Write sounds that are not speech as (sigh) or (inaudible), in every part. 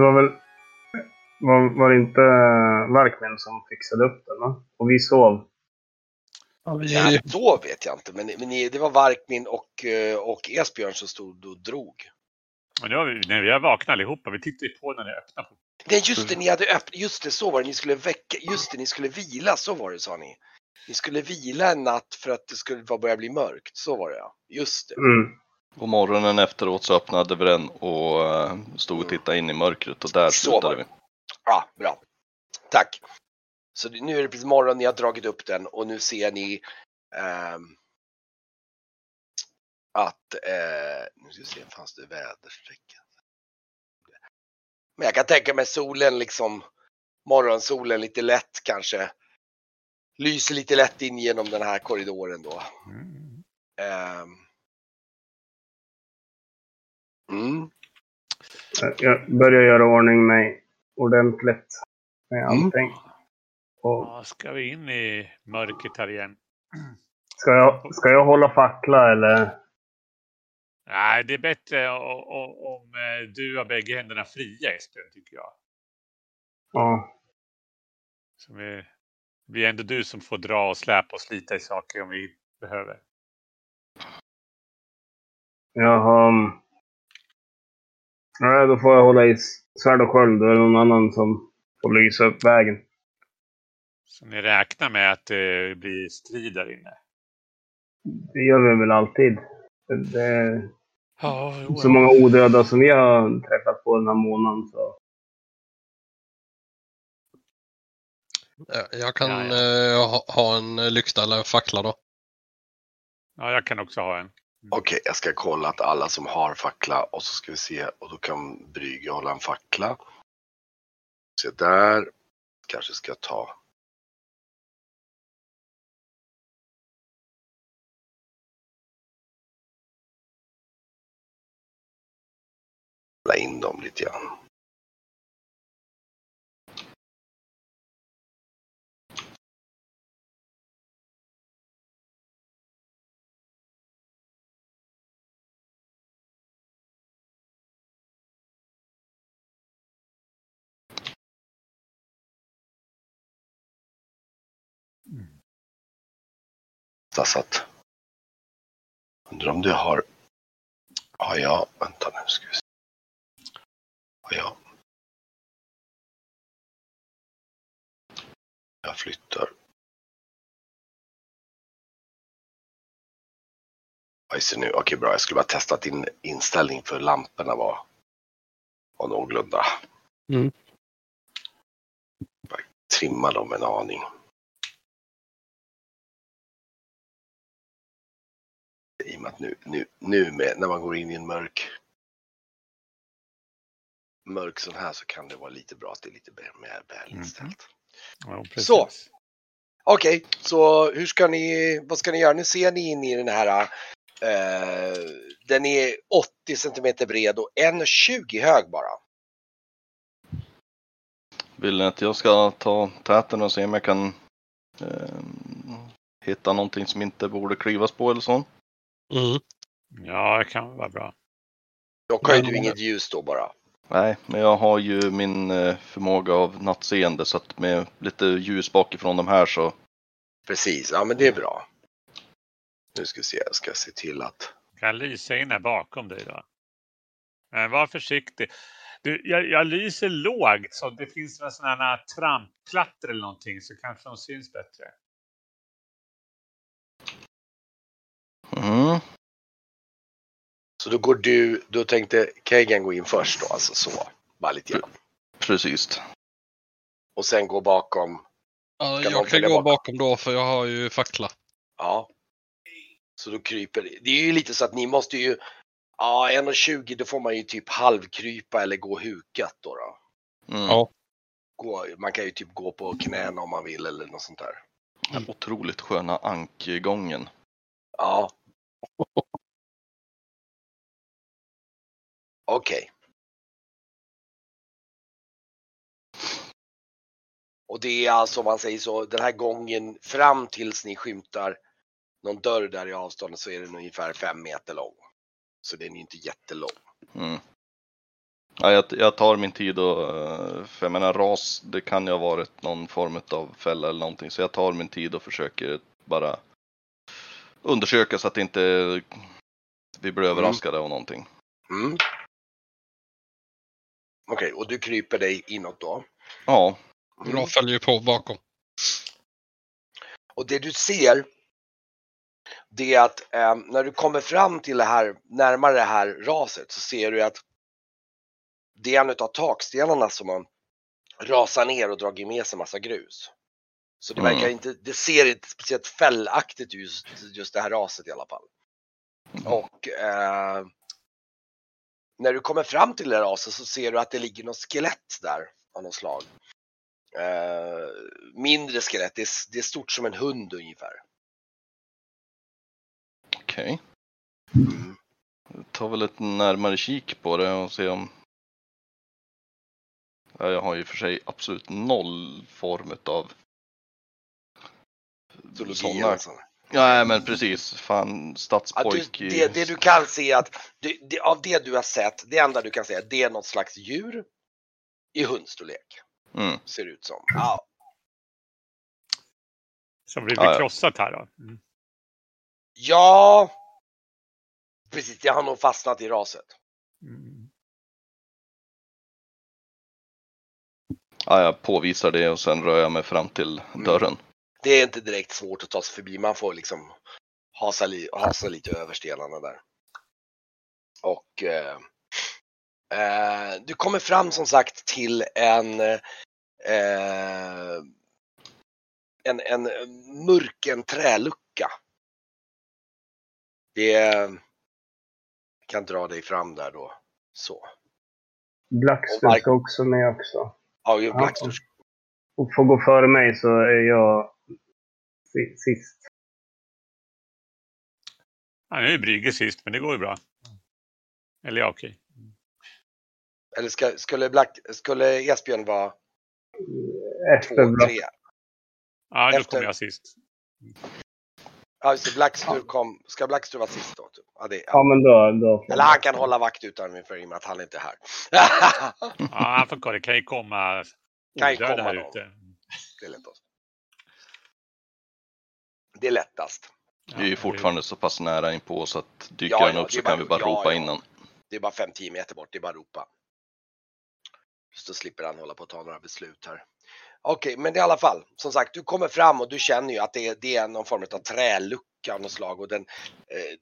Det var väl... Var, var det inte Varkmin som fixade upp den? Va? Och vi sov. Ja, Ja, då vet jag inte, men, men det var Varkmin och, eh, och Esbjörn som stod och drog. Men vi, nej, vi har vaknat allihopa. Vi tittade ju på när ni öppnade. Nej, just det, ni hade öppnat, just det, så var det, ni skulle väcka, just det, ni skulle vila, så var det sa ni. Ni skulle vila en natt för att det skulle börja bli mörkt, så var det ja. Just det. Mm. Och morgonen efteråt så öppnade vi den och eh, stod och tittade in i mörkret och där Så slutade vi. Ja, bra. Tack. Så nu är det precis morgon, ni har dragit upp den och nu ser ni ehm, att, eh, nu ska vi se, fanns det väderstrecken? Men jag kan tänka mig solen liksom, morgonsolen lite lätt kanske, lyser lite lätt in genom den här korridoren då. Mm. Ehm. Mm. Jag börjar göra ordning mig ordentligt med allting. Och Ja, ska vi in i mörkret här igen? ska, jag, ska jag hålla fackla eller? Nej, det är bättre om eh, du har bägge händerna fria, Esbjörn, tycker jag. Ja. Som är, det blir ändå du som får dra och släpa och slita i saker om vi behöver. Jaha. mm. Nej, då får jag hålla i svärd och sköld. Då är det någon annan som får lysa upp vägen. Så ni räknar med att det blir strid där inne? Det gör vi väl alltid. Det- är Ja, jo, så många odöda som vi har träffat på den här månaden. Så. Ja, Jag kan Ja, ja. eh, ha, ha en lykta eller en fackla då. ja, jag kan också ha en. Mm. Okej, jag ska kolla att alla som har fackla och så ska vi se och då kan Brygge hålla en fackla. Se där. Kanske ska ta. La in dem lite grann. Så att. Undrar om du har. Har jag. Vänta nu ska vi se. Har jag. Jag flyttar. Nu. Okej, bra. Jag skulle bara testa att din inställning för lamporna var, var någorlunda. Mm. Bara trimma dem en aning. I och med att nu, nu, nu med, när man går in i en mörk mörk sån här så kan det vara lite bra att det är lite mer mer väl inställt. Ja, precis. Så. Okej, så hur ska ni, vad ska ni göra? Nu ser ni in i den här, eh, den är 80 centimeter bred och 1,20 hög bara. Vill ni att jag ska ta täten och se om jag kan eh, hitta någonting som inte borde klivas på eller så? Mm. Ja, det kan vara bra. Dock har ju du inget ljus då bara. Nej, men jag har ju min eh, förmåga av nattseende så att med lite ljus bakifrån de här så Precis, ja men det är bra. Nu ska vi se, jag ska se till att... Kan lysa in här bakom dig då. Men var försiktig. Du, jag, jag lyser lågt så det finns några sådana här trampklattor eller någonting så kanske de syns bättre. Mm, Så då går du, då tänkte Kagan gå in först då, alltså så. Bara lite grann. precis. Och sen gå bakom, Ja, någon jag kan gå bakom? bakom då för jag har ju fackla. ja. Så då kryper det. Det är ju lite så att ni måste ju, ja 1,20 då får man ju typ halvkrypa eller gå hukat då. då. Mm. Ja. Gå, man kan ju typ gå på knäna om man vill eller något sånt där. Den otroligt sköna ankgången. Ja. Okej. Och det är alltså om man säger så, den här gången fram tills ni skymtar någon dörr där i avståndet så är den ungefär fem meter lång. Så den är inte jättelång. Mm. Ja, jag, jag tar min tid och, eh, för jag menar ras, det kan ju ha varit någon form av fälla eller någonting. Så jag tar min tid och försöker bara undersöka så att inte vi blir Mm. överraskade av någonting. Mm. Okej, och du kryper dig inåt då. Ja, Mm. Jag följer ju på bakom. Och det du ser, det är att eh, när du kommer fram till det här, närmare det här raset, så ser du att det är en av takstenarna som har rasat ner och dragit med sig massa grus. Så det Mm. verkar inte, det ser inte speciellt fällaktigt ut just, just det här raset i alla fall. Och eh, när du kommer fram till det här raset så ser du att det ligger något skelett där av något slag. Eh, mindre skelett, det är, det är stort som en hund ungefär. okej. Mm. Jag tar väl ett närmare kik på det och se om... Ja, jag har ju för sig absolut noll form av sådana. eller Ja, men precis. Fan, Ja, du, stadspojk det, det du kan se att, det, det, av det du har sett, det enda du kan säga, det är något slags djur i hundstorlek. Mm. Ser det ut som. Ja, Som blir Ja, ja. krossat här då. Mm. ja, precis, det har nog fastnat i raset. Mm. Ja, jag påvisar det och sen rör jag mig fram till Mm. dörren. Det är inte direkt svårt att ta sig förbi, man får liksom hasa, li, hasa lite över stenarna där. Och eh, eh, du kommer fram som sagt till en eh, en, en mörken trälucka. Det kan dra dig fram där då. Så. Blackster ska också med också. Ja, ju Ja. Blackster. Och får gå före mig så är jag sist. Ja, nu är Brygge sist, men det går ju bra. Eller ja, okej. Eller ska, skulle, Black, skulle Esbjörn vara Efter två, Black. tre? Ja, då Efter- kommer jag sist. Ja, just det. Blackster kom. Ska Blackster vara sist då? Typ? Ja, det, Ja, ja. men då... då Eller han kan hålla vakt utanför i och med att han inte är här. Ja, han får kolla. Det kan ju komma odöda komma här någon. ute. det är lättast. Det är lättast. Vi är ju fortfarande så pass nära in på så att dyker Ja, den ja, upp så är kan bara- vi bara ja, ropa ja. innan. Det är bara 5-10 meter bort. Det är bara ropa. Så slipper han hålla på att ta några beslut här. Okej, men i alla fall. Som sagt, du kommer fram och du känner ju att det är, det är någon form av trälucka av något slag och den eh,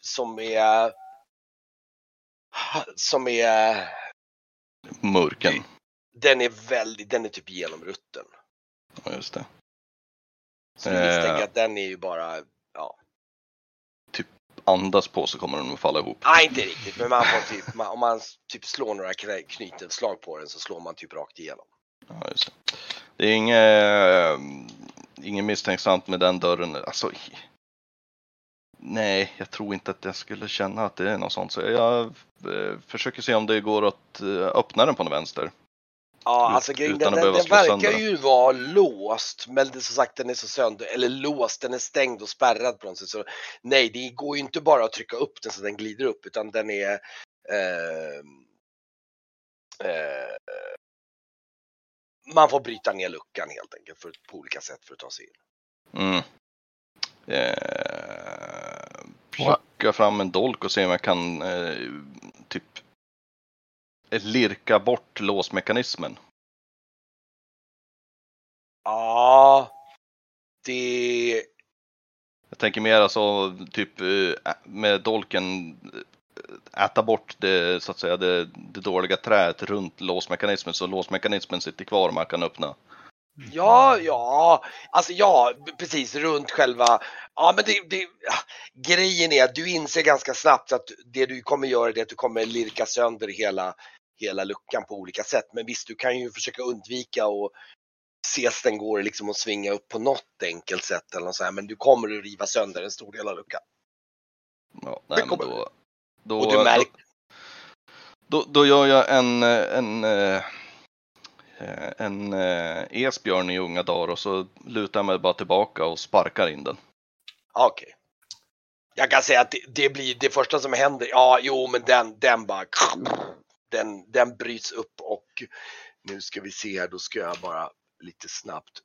som är som är Mörken. den är väldigt, den är typ genomrutten. Ja, just det. Så du misstänker Eh. att den är ju bara, ja, Andas på så kommer den att falla ihop. nej inte riktigt, men man får typ, man, om man typ slår några knytnävsslag på den så slår man typ rakt igenom. Ja, just det. det är inget, inget misstänksamt med den dörren. Alltså, nej, jag tror inte att jag skulle känna att det är något sånt. Så jag eh, försöker se om det går att eh, öppna den på den vänster. Ja, alltså grejen, utan den, att den, den verkar sönder ju vara låst, men det, som sagt den är så sönder, eller låst, den är stängd och spärrad på något sätt. Så nej, det går ju inte bara att trycka upp den så den glider upp, utan den är eh, eh, man får bryta ner luckan helt enkelt för, på olika sätt för att ta sig in. Mm. Eh, plocka fram en dolk och se om jag kan eh, typ lirka bort låsmekanismen. Ja, det... Jag tänker mer alltså typ eh, med dolken eh, äta bort det, så att säga, det, det dåliga träet runt låsmekanismen så låsmekanismen sitter kvar och man kan öppna. Ja, ja, alltså ja, precis runt själva. Ja, men det, det, grejen är att du inser ganska snabbt att det du kommer göra är att du kommer lirka sönder hela, hela luckan på olika sätt. Men visst, du kan ju försöka undvika och se att den går liksom att svinga upp på något enkelt sätt eller något så här, men du kommer att riva sönder en stor del av luckan. Ja, nej, men då, då, Och du märker, då, då gör jag en, en, eh, eh, en eh, esbjörn i unga dagar och så lutar jag mig bara tillbaka och sparkar in den. ja, okej. Jag kan säga att det, det blir det första som händer. Ja, jo, men den, den bara. Den, den bryts upp och nu ska vi se här. Då ska jag bara lite snabbt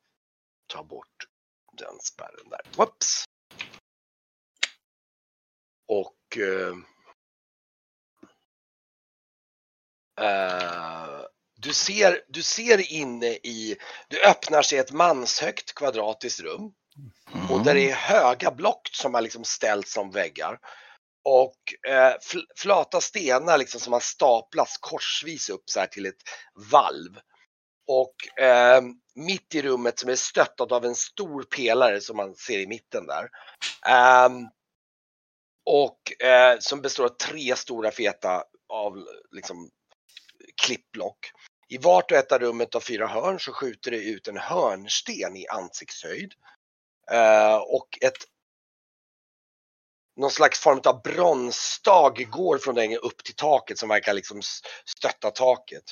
ta bort den spärren där. Whoops. Och eh, eh, du, ser, du ser inne i, du öppnar sig ett manshögt kvadratiskt rum. Och där det är höga block som har liksom ställts som väggar. Och eh, fl- flata stenar liksom som har staplats korsvis upp så här till ett valv. Och eh, mitt i rummet som är stöttat av en stor pelare som man ser i mitten där. Eh, och eh, som består av tre stora feta av liksom klippblock. I vart och ett av rummet av fyra hörn så skjuter det ut en hörnsten i ansiktshöjd. Eh, och ett någon slags form av bronsstag går från den upp till taket som verkar liksom stötta taket.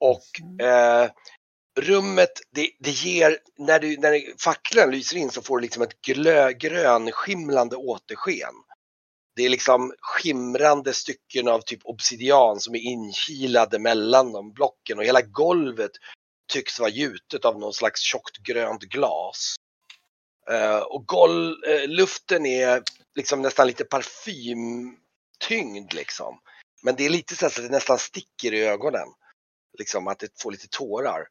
Och eh, rummet, det, det ger, när, du, när facklan lyser in så får du liksom ett glö, grönskimlande återsken. Det är liksom skimrande stycken av typ obsidian som är inkilade mellan de blocken och hela golvet tycks vara gjutet av någon slags tjockt grönt glas. Eh, och gol, eh, luften är liksom nästan lite parfymtyngd liksom. Men det är lite så att det nästan sticker i ögonen. Liksom att det får lite tårar.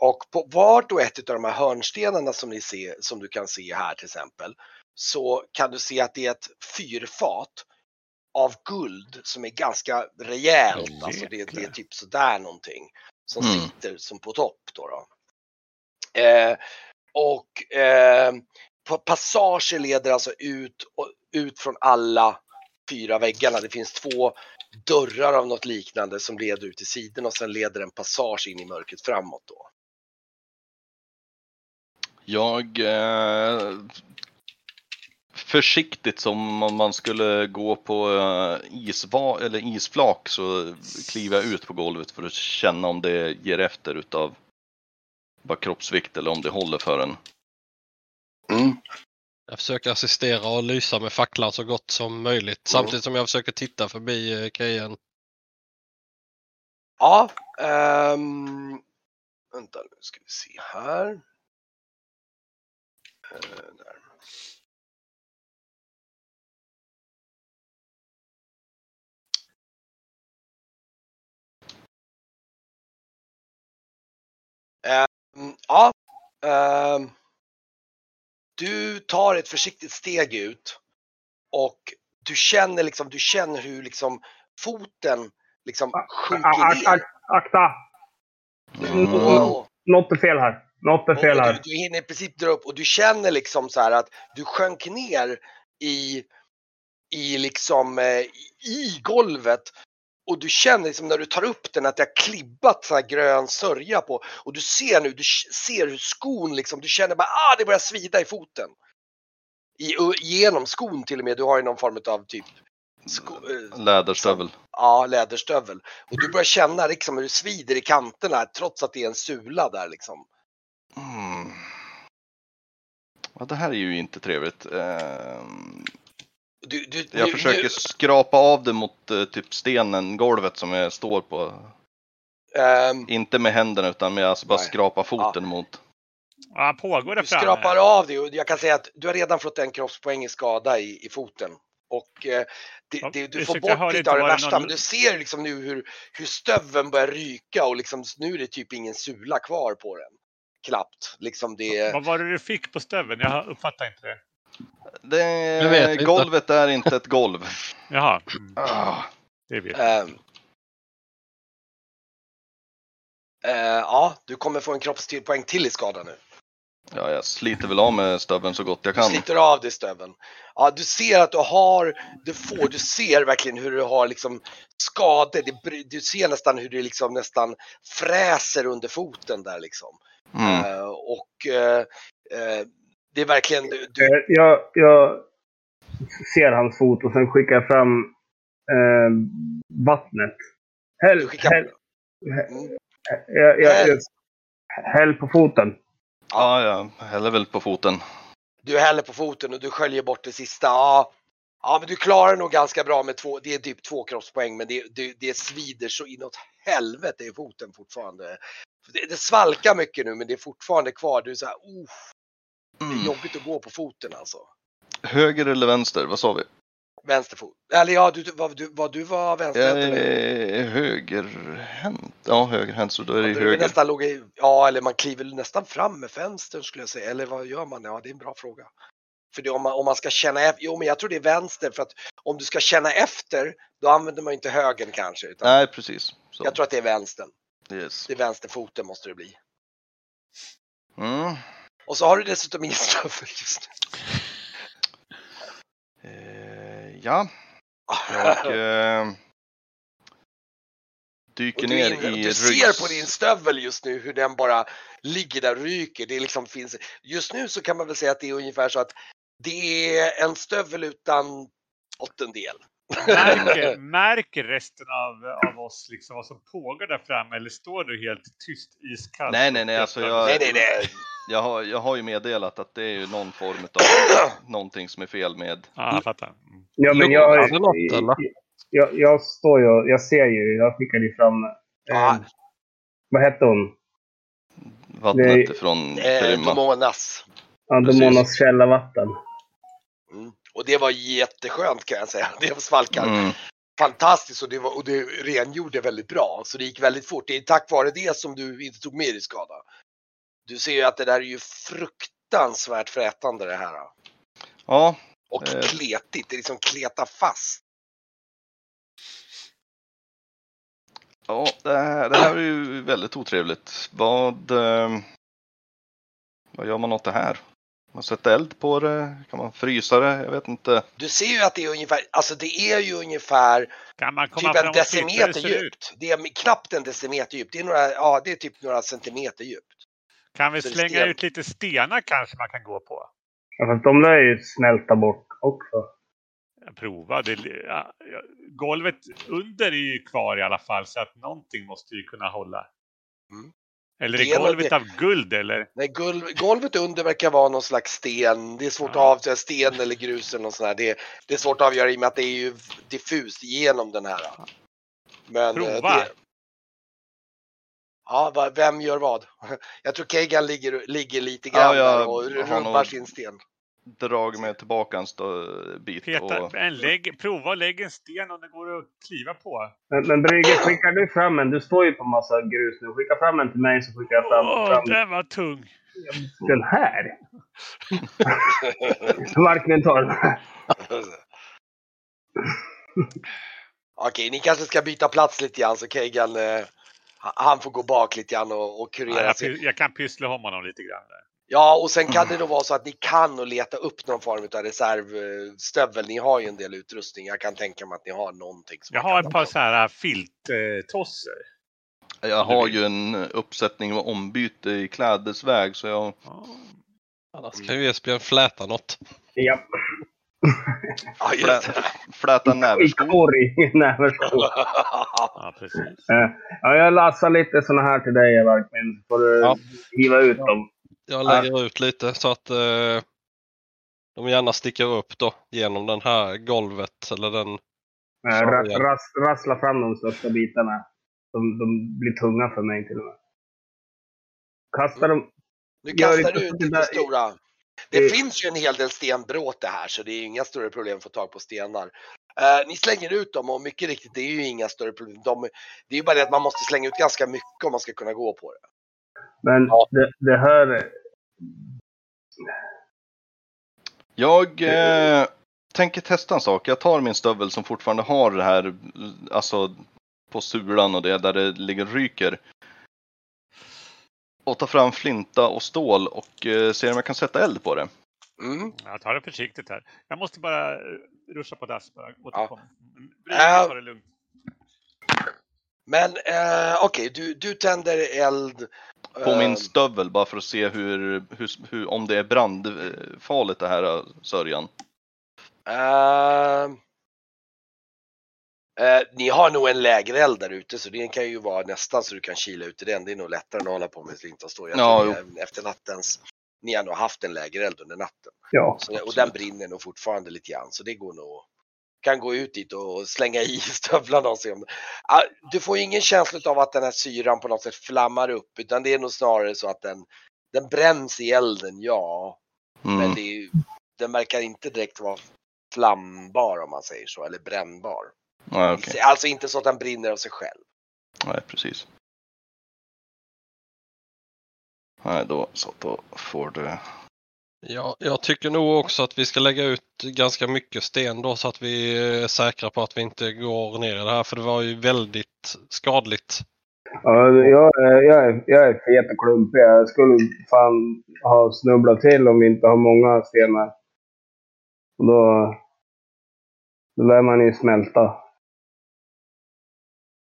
Och på vart och ett av de här hörnstenarna som, ni ser, som du kan se här till exempel så kan du se att det är ett fyrfat av guld som är ganska rejält. Åh, Alltså det, det är typ sådär någonting som Mm. sitter som på topp. Då, då. Eh, och eh, passager leder alltså ut, ut från alla fyra väggarna. Det finns två dörrar av något liknande som leder ut till sidan och sen leder en passage in i mörkret framåt. Då. Jag... Eh, försiktigt som om man skulle gå på eh, isva, eller isflak så kliver jag ut på golvet för att känna om det ger efter utav bara kroppsvikt eller om det håller för en. Jag försöker assistera och lysa med facklan så gott som möjligt. Samtidigt som jag försöker titta förbi eh, Kejen. Ja, ehm, vänta nu ska vi se här. Eh, där. Ehm, ja, ehm, du tar ett försiktigt steg ut och du känner liksom, du känner hur liksom foten liksom sjunker ner. ak- Akta! Mm. Något är fel här. Något är fel här. du, du hinner i princip dra upp och du känner liksom så här att du sjönk ner i, i liksom eh, i golvet och du känner liksom när du tar upp den att det har klibbat så här grön sörja på och du ser nu, du ser hur skon liksom, du känner bara ah det börjar svida i foten. I, genom skon till och med, du har ju någon form av typ sko, eh, Läderstövel. ja, läderstövel. Och du börjar känna liksom hur det svider i kanterna trots att det är en sula där liksom. Mm. Ja, det här är ju inte trevligt. Ehm, Du, du, Jag nu- försöker nu- skrapa av det mot eh, typ stenen, golvet som jag står på. ehm, Inte med händerna utan med alltså bara Nej. skrapa foten mot. Ja, pågår det Du framme? skrapar av det och jag kan säga att du har redan fått en kroppspoäng i skada i, i foten. Och eh, det, Ja, det, du får bort lite av det värsta, någon- men du ser liksom nu hur, hur stöveln börjar ryka och liksom, nu är det typ ingen sula kvar på den. Knappt. Liksom det, Vad var det du fick på stöveln? Jag uppfattar inte det. Det, vet inte. golvet är inte ett golv. Jaha, Ah. det vet jag. eh, ja, du kommer få en kroppspoäng till i skada nu. Ja, jag sliter väl av med stöveln så gott jag Du kan. sliter av dig stöveln. Ja, du ser att du har, du får, du ser verkligen hur du har liksom skador. Det, du ser nästan hur det liksom nästan fräser under foten där liksom. Mm. Eh, och eh, det är verkligen, du, du, Eh, Jag, jag ser hans fot och sen skickar jag fram eh, vattnet. Häll, skickar... häll, Mm. jag, jag, Häll. häll på foten. Ja, jag häller väl på foten. Du häller på foten och du sköljer bort det sista. Ja, Ja, men du klarar nog ganska bra med två. Det är typ två kroppspoäng, men det, det, det svider så inåt helvete i foten fortfarande. Det, det svalkar mycket nu, men det är fortfarande kvar. Du är så här, oh, det är Mm. jobbigt att gå på foten alltså. Höger eller vänster? Vad sa vi? Vänsterfot. Eller ja, du, vad, du, vad du var vänsterhänt är högerhänt. Ja, högerhänt så då är det Ja, höger. nästan låg i, ja, eller man kliver nästan fram med vänstern skulle jag säga. Eller vad gör man? Ja, det är en bra fråga. För det, om, man, om man ska känna efter, jo men jag tror det är vänster för att om du ska känna efter då använder man inte högern kanske. Utan Nej, precis. Så. Jag tror att det är vänstern. Yes. Det är vänsterfoten måste det bli. Mm. Och så har du dessutom ingen stövel just Eh, ja, nu. jag eh, dyker Och du, ner in, i du ser ryggs- på din stövel just nu hur den bara ligger där och ryker. Det liksom finns, just nu så kan man väl säga att det är ungefär så att det är en stövel utan bottendel. Märker, (laughs) märker resten av, av oss liksom vad som pågår där framme eller står du helt tyst, iskall? Nej, nej, nej, alltså jag- Nej, nej, nej. Jag har, jag har ju meddelat att det är ju någon form av någonting som är fel med. Ja, jag fattar. Mm. Ja, men jag, det eller? jag, jag står ju, jag ser ju, jag skickade ju fram, eh, Ja. vad hette hon? Vattnet Nej. ifrån Eh. Domonas. Andomonas källarvatten. Mm. Och det var jätteskönt kan jag säga. (laughs) Det var svalkar. Mm. Fantastiskt och det, var, och det rengjorde väldigt bra. Så det gick väldigt fort. Det är tack vare det som du inte tog med dig skada. Du ser ju att det där är ju fruktansvärt frätande det här. Ja, Och Eh. kletigt. Det liksom kletar fast. ja det, här, det här är ju väldigt otrevligt. Vad, eh, vad gör man åt det här? Man sätter eld på det? Kan man frysa det? Jag vet inte. Du ser ju att det är ungefär, alltså det är ju ungefär Kan man komma typ en decimeter djupt. Det är knappt en decimeter djupt. Det är några, ja det är typ några centimeter djupt. Kan vi slänga sten. ut lite stenar kanske man kan gå på? Ja, fast de lär ju smälta bort också. Prova. Det, ja, ja, golvet under är ju kvar i alla fall så att någonting måste ju kunna hålla. Mm. Eller Det är nog golvet det. av guld eller? Nej, golv, golvet under verkar vara någon slags sten. Det är svårt Ja. att avgöra sten eller grus eller något sånt där. Det, det är svårt att avgöra i och med att det är ju diffust genom den här. Men, eh, Prova. Det, ja, vem gör vad? (laughs) Jag tror Kegan ligger, ligger lite Ja, grann jag där och rubbar nog- sin sten. Drag mig tillbaka en bit. Peta, Och, en lägg, prova att lägga en sten om det går att kliva på. Men, men Brygge, skickar du fram en? Du står ju på massa grus nu. Skicka fram en till mig så skickar jag fram, Åh, fram den var tung! den här. Marknaden tar den här. (laughs) Okej, ni kanske ska byta plats lite grann så Kegan eh, han får gå bak lite grann och, och Ja, kurera jag, sig. jag kan pyssla om honom lite grann. Där. Ja, och sen kan det då vara så att ni kan och leta upp någon form av reservstövel. Ni har ju en del utrustning. Jag kan tänka mig att ni har någonting. Som Jag har ett par så här filttosser. jag har ju en uppsättning med ombyte i klädesväg så jag... Ja. Annars kan ju Esbjörn fläta något. Ja. Ja. Fläta I näverskor. Nej, (laughs) förstå. ja, precis. Ja, jag lassar lite såna här till dig, Markmin. Så får du Ja. hiva ut dem. Jag lägger ut lite så att eh, de gärna sticker upp då genom den här golvet eller den. Ja. ras, rassla fram de största bitarna. De, de blir tunga för mig till och med. Kasta dem. Nu kastar du ut där- stora. Det Eh. finns ju en hel del stenbråte här så det är ju inga större problem att få tag på stenar. Eh, ni slänger ut dem och mycket riktigt det är ju inga större problem. De, det är ju bara det att man måste slänga ut ganska mycket om man ska kunna gå på det. Men Ja. det, det här... Jag eh, tänker testa en sak. Jag tar min stövel som fortfarande har det här, alltså på sulan och det där det ligger ryker. Och tar fram flinta och stål och eh, ser om jag kan sätta eld på det. Mm. Jag tar det försiktigt här. Jag måste bara eh, ruscha på dass. Bara. Återkom. Mm, Äh. det lugnt. Men eh, okej, du, du tänder eld. På eh, min stövel bara för att se hur, hur, hur om det är brandfarligt det här eh, sörjan. eh, eh, ni har nog en lägereld där ute så det kan ju vara nästan så du kan kila ut i den. Det är nog lättare än att hålla på med flinta och stål. Jag Ja, efter nattens. Ni har nog haft en lägereld under natten. Ja. Så, och den brinner nog fortfarande lite grann så det går nog. Kan gå ut dit och slänga i (laughs) stövlarna och se om Du får ju ingen känsla av att den här syran på något sätt flammar upp utan det är nog snarare så att den, den bränns i elden, ja. Men Mm. det är, den verkar inte direkt vara flambar om man säger så, eller brännbar. Nej, okej. Alltså inte så att den brinner av sig själv. Nej, precis. Nej, då så. Då får du... Ja, jag tycker nog också att vi ska lägga ut ganska mycket sten då så att vi är säkra på att vi inte går ner i det här. För det var ju väldigt skadligt. Ja, jag, är- jag, är, jag är fet och klumpig. Jag skulle fan ha snubblat till om vi inte har många stenar. Och då, då lär man ju smälta.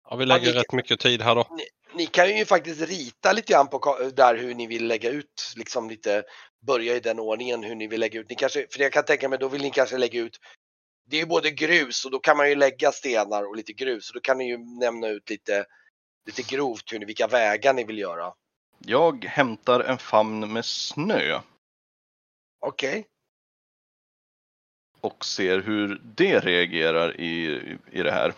Ja, vi lägger Ja, vi- rätt mycket tid här då. Ni kan ju faktiskt rita lite grann på där hur ni vill lägga ut, liksom lite, börja i den ordningen hur ni vill lägga ut. Ni kanske, för jag kan tänka mig, då vill ni kanske lägga ut, det är ju både grus och då kan man ju lägga stenar och lite grus. Och då kan ni ju nämna ut lite, lite grovt hur ni, vilka vägar ni vill göra. Jag hämtar en famn med snö Okej, och ser hur det reagerar i, i det här.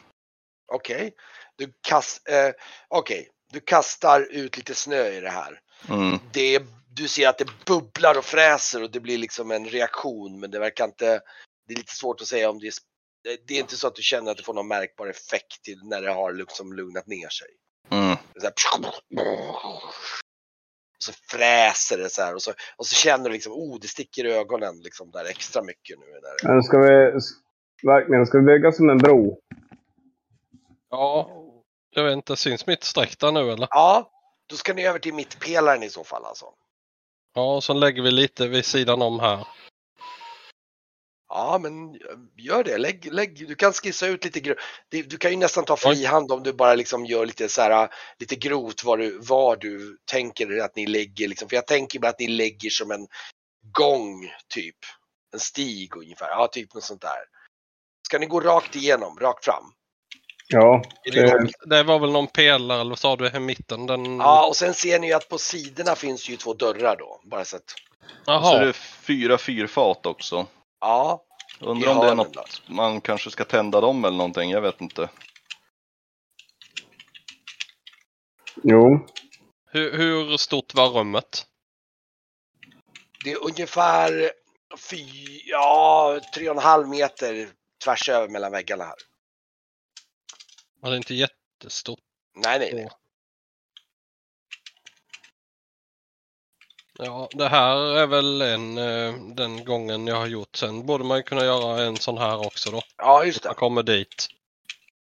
okej. Du, kast, eh, okej. du kastar ut lite snö i det här. Mm. det, du ser att det bubblar och fräser och det blir liksom en reaktion men det verkar inte, det är lite svårt att säga om det är, det- det är inte så att du känner att du får någon märkbar effekt till när det har liksom lugnat ner sig. Mm. Det så, här, och så fräser det så här och så, och så känner du liksom, oh det sticker i ögonen liksom där extra mycket nu. Där. Men ska vi verkligen ska vi bygga som en bro? Ja, jag vet inte, syns mitt streck där nu eller? Ja, då ska ni över till mittpelaren i så fall alltså. Ja, och så lägger vi lite vid sidan om här. Ja, men gör det. Lägg, lägg, du kan skissa ut lite gro- Du kan ju nästan ta frihand om du bara liksom gör lite så här, lite grovt var du, var du tänker att ni lägger. Liksom. För jag tänker bara att ni lägger som en gång, typ. En stig ungefär. Ja, typ något sånt där. Ska ni gå rakt igenom, rakt fram? Ja. Det, Eh, det var väl någon pelare, eller vad sa du, i mitten? Den... Ja, och sen ser ni ju att på sidorna finns ju två dörrar då. Bara så att, Så är Jaha, det fyra fyrfat också. ja. Undrar om det är något man kanske ska tända dem eller någonting. Jag vet inte. Jo. hur, hur stort var rummet? Det är ungefär fy, ja, tre och en halv meter tvärs över mellan väggarna här. Ja, det är inte jättestort. Nej, nej, nej. Ja, det här är väl en, eh, den gången jag har gjort. Sen borde man ju kunna göra en sån här också då. Ja, just det. Man kommer dit.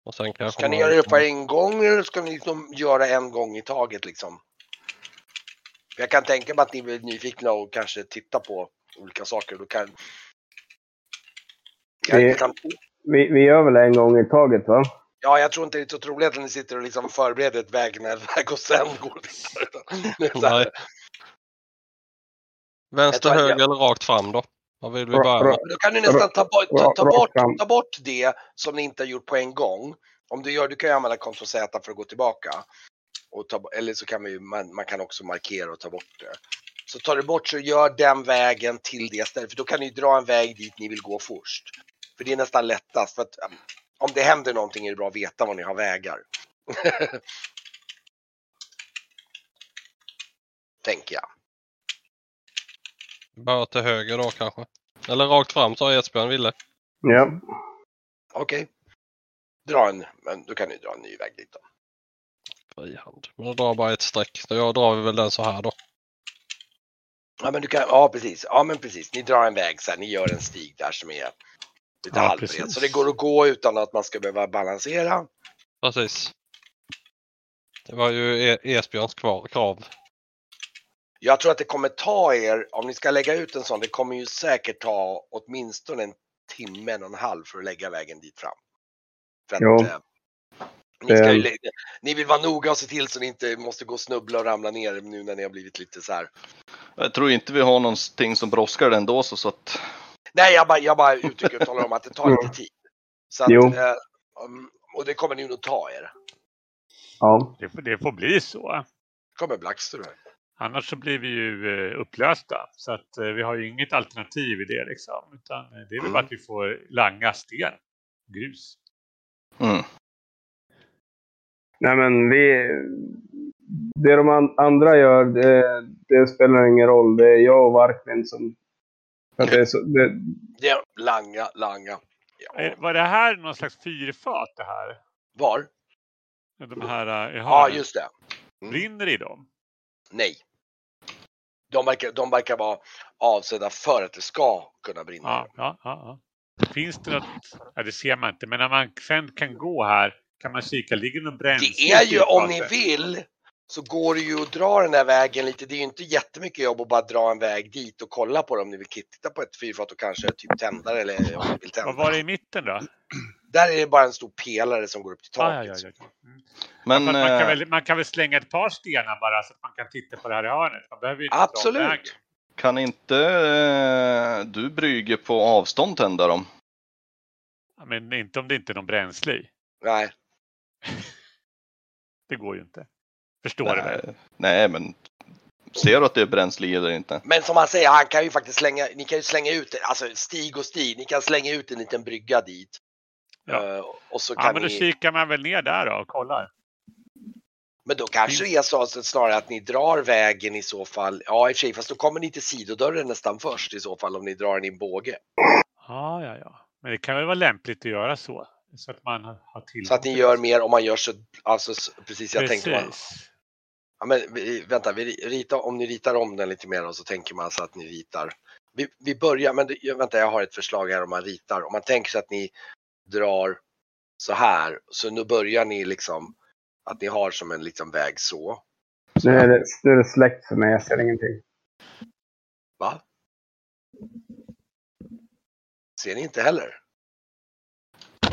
Och sen kanske Ska ni göra det på en gång eller ska ni liksom göra en gång i taget liksom? Jag kan tänka mig att ni blir nyfikna och kanske titta på olika saker. Då kan... Jag kan... Vi, vi gör väl en gång i taget va? Ja, jag tror inte det är så troligt att ni sitter och liksom förbereder ett vägnätverk och sen går vidare. Vänster, höger eller rakt fram då? Vad vill vi börja med? Då kan ni nästan ta, bort, ta, ta, bort, ta bort det som ni inte har gjort på en gång. Om du gör, du kan ju använda Ctrl Z för att gå tillbaka. Och ta, eller så kan man ju, man, man kan också markera och ta bort det. Så tar du bort så gör den vägen till det stället. För då kan ni dra en väg dit ni vill gå först. För det är nästan lättast. För att om det händer någonting är det bra att veta var ni har vägar. (laughs) Tänker jag. Bara till höger då kanske? Eller rakt fram sa Esbjörn ville. Ja. Okej. Dra en, men då kan ni dra en ny väg dit då. Frihand. Men då drar bara ett streck. Jag drar vi väl den så här då. Ja men du kan, ja precis, ja men precis. Ni drar en väg så här, ni gör en stig där som är lite Ja, halvbred. precis. Så det går att gå utan att man ska behöva balansera. Precis. Det var ju E- Esbjörns krav. Jag tror att det kommer ta er, om ni ska lägga ut en sån, det kommer ju säkert ta åtminstone en timme, en och en halv för att lägga vägen dit fram. För att, eh, ni, ska ju, lä- ni vill vara noga och se till så ni inte måste gå och snubbla och ramla ner nu när ni har blivit lite så här. Jag tror inte vi har någonting som brådskar ändå så, så att Nej, jag bara, jag bara uttrycker och talar om att det tar (laughs) lite tid. Så att, Jo. eh, um, och det kommer ni nog ta er. Ja. Det, får- det får bli så. kommer Blackster här. Annars så blir vi ju eh, upplösta. Så att eh, vi har ju inget alternativ i det liksom. Utan eh, det är väl Mm. bara att vi får langa sten, grus. Mm. Nej, men vi... Det de an- andra gör, det, det spelar ingen roll. Det är jag och Varkmin som... Att det är så, det, Ja, langa, langa. Ja. Var det här någon slags fyrfat det här? Var? De här eh, i Ja, just det. Brinner i dem? Nej. De verkar, de verkar vara avsedda för att det ska kunna brinna. Ja, ja, ja, ja. Finns det något? Ja, det ser man inte. Men när man sen kan gå här kan man kika. Ligger det någon bränsle? Det är ju, om ni vill, så går det ju att dra den här vägen lite. Det är ju inte jättemycket jobb att bara dra en väg dit och kolla på det om ni vill titta på ett fyrfat och kanske typ tända det eller om ni vill tända. Vad var det i mitten då? Där är det bara en stor pelare som går upp till Ah, taket. ja, ja, ja. Mm. Men man, kan eh, väl, man kan väl slänga ett par stenar bara så att man kan titta på det här i hörnet. Man behöver ju inte dra Absolut. kan inte eh, du Brygge på avstånd tända dem? Ja, Men inte om det inte är någon bränsle i. Nej, (laughs) Det går ju inte. Förstår du väl? Nej, men ser du att det är bränsle i eller inte? men som han säger, han kan ju faktiskt slänga, ni kan ju slänga ut, alltså Stig och Stig, ni kan slänga ut en liten brygga dit. Ja. Eh, och så Ja, kan men då ni, kikar man väl ner där då och kollar. men då kanske det är så snarare att ni drar vägen i så fall. Ja, i och för sig, fast då kommer ni till sidodörren nästan först i så fall om ni drar den i en båge. Ja, ja, ja. Men det kan väl vara lämpligt att göra så. Så att man har tillgång Så att ni gör mer om man gör så, alltså precis jag tänkte bara. Ja, men vi, vänta, vi ritar, om ni ritar om den lite mer och så tänker man så att ni ritar. Vi, vi börjar, men det, vänta jag har ett förslag här om man ritar. Om man tänker sig att ni drar så här, så nu börjar ni liksom att ni har som en liksom väg så. nu, är det, nu är det släckt för mig. Jag ser ingenting. Va? Ser ni inte heller?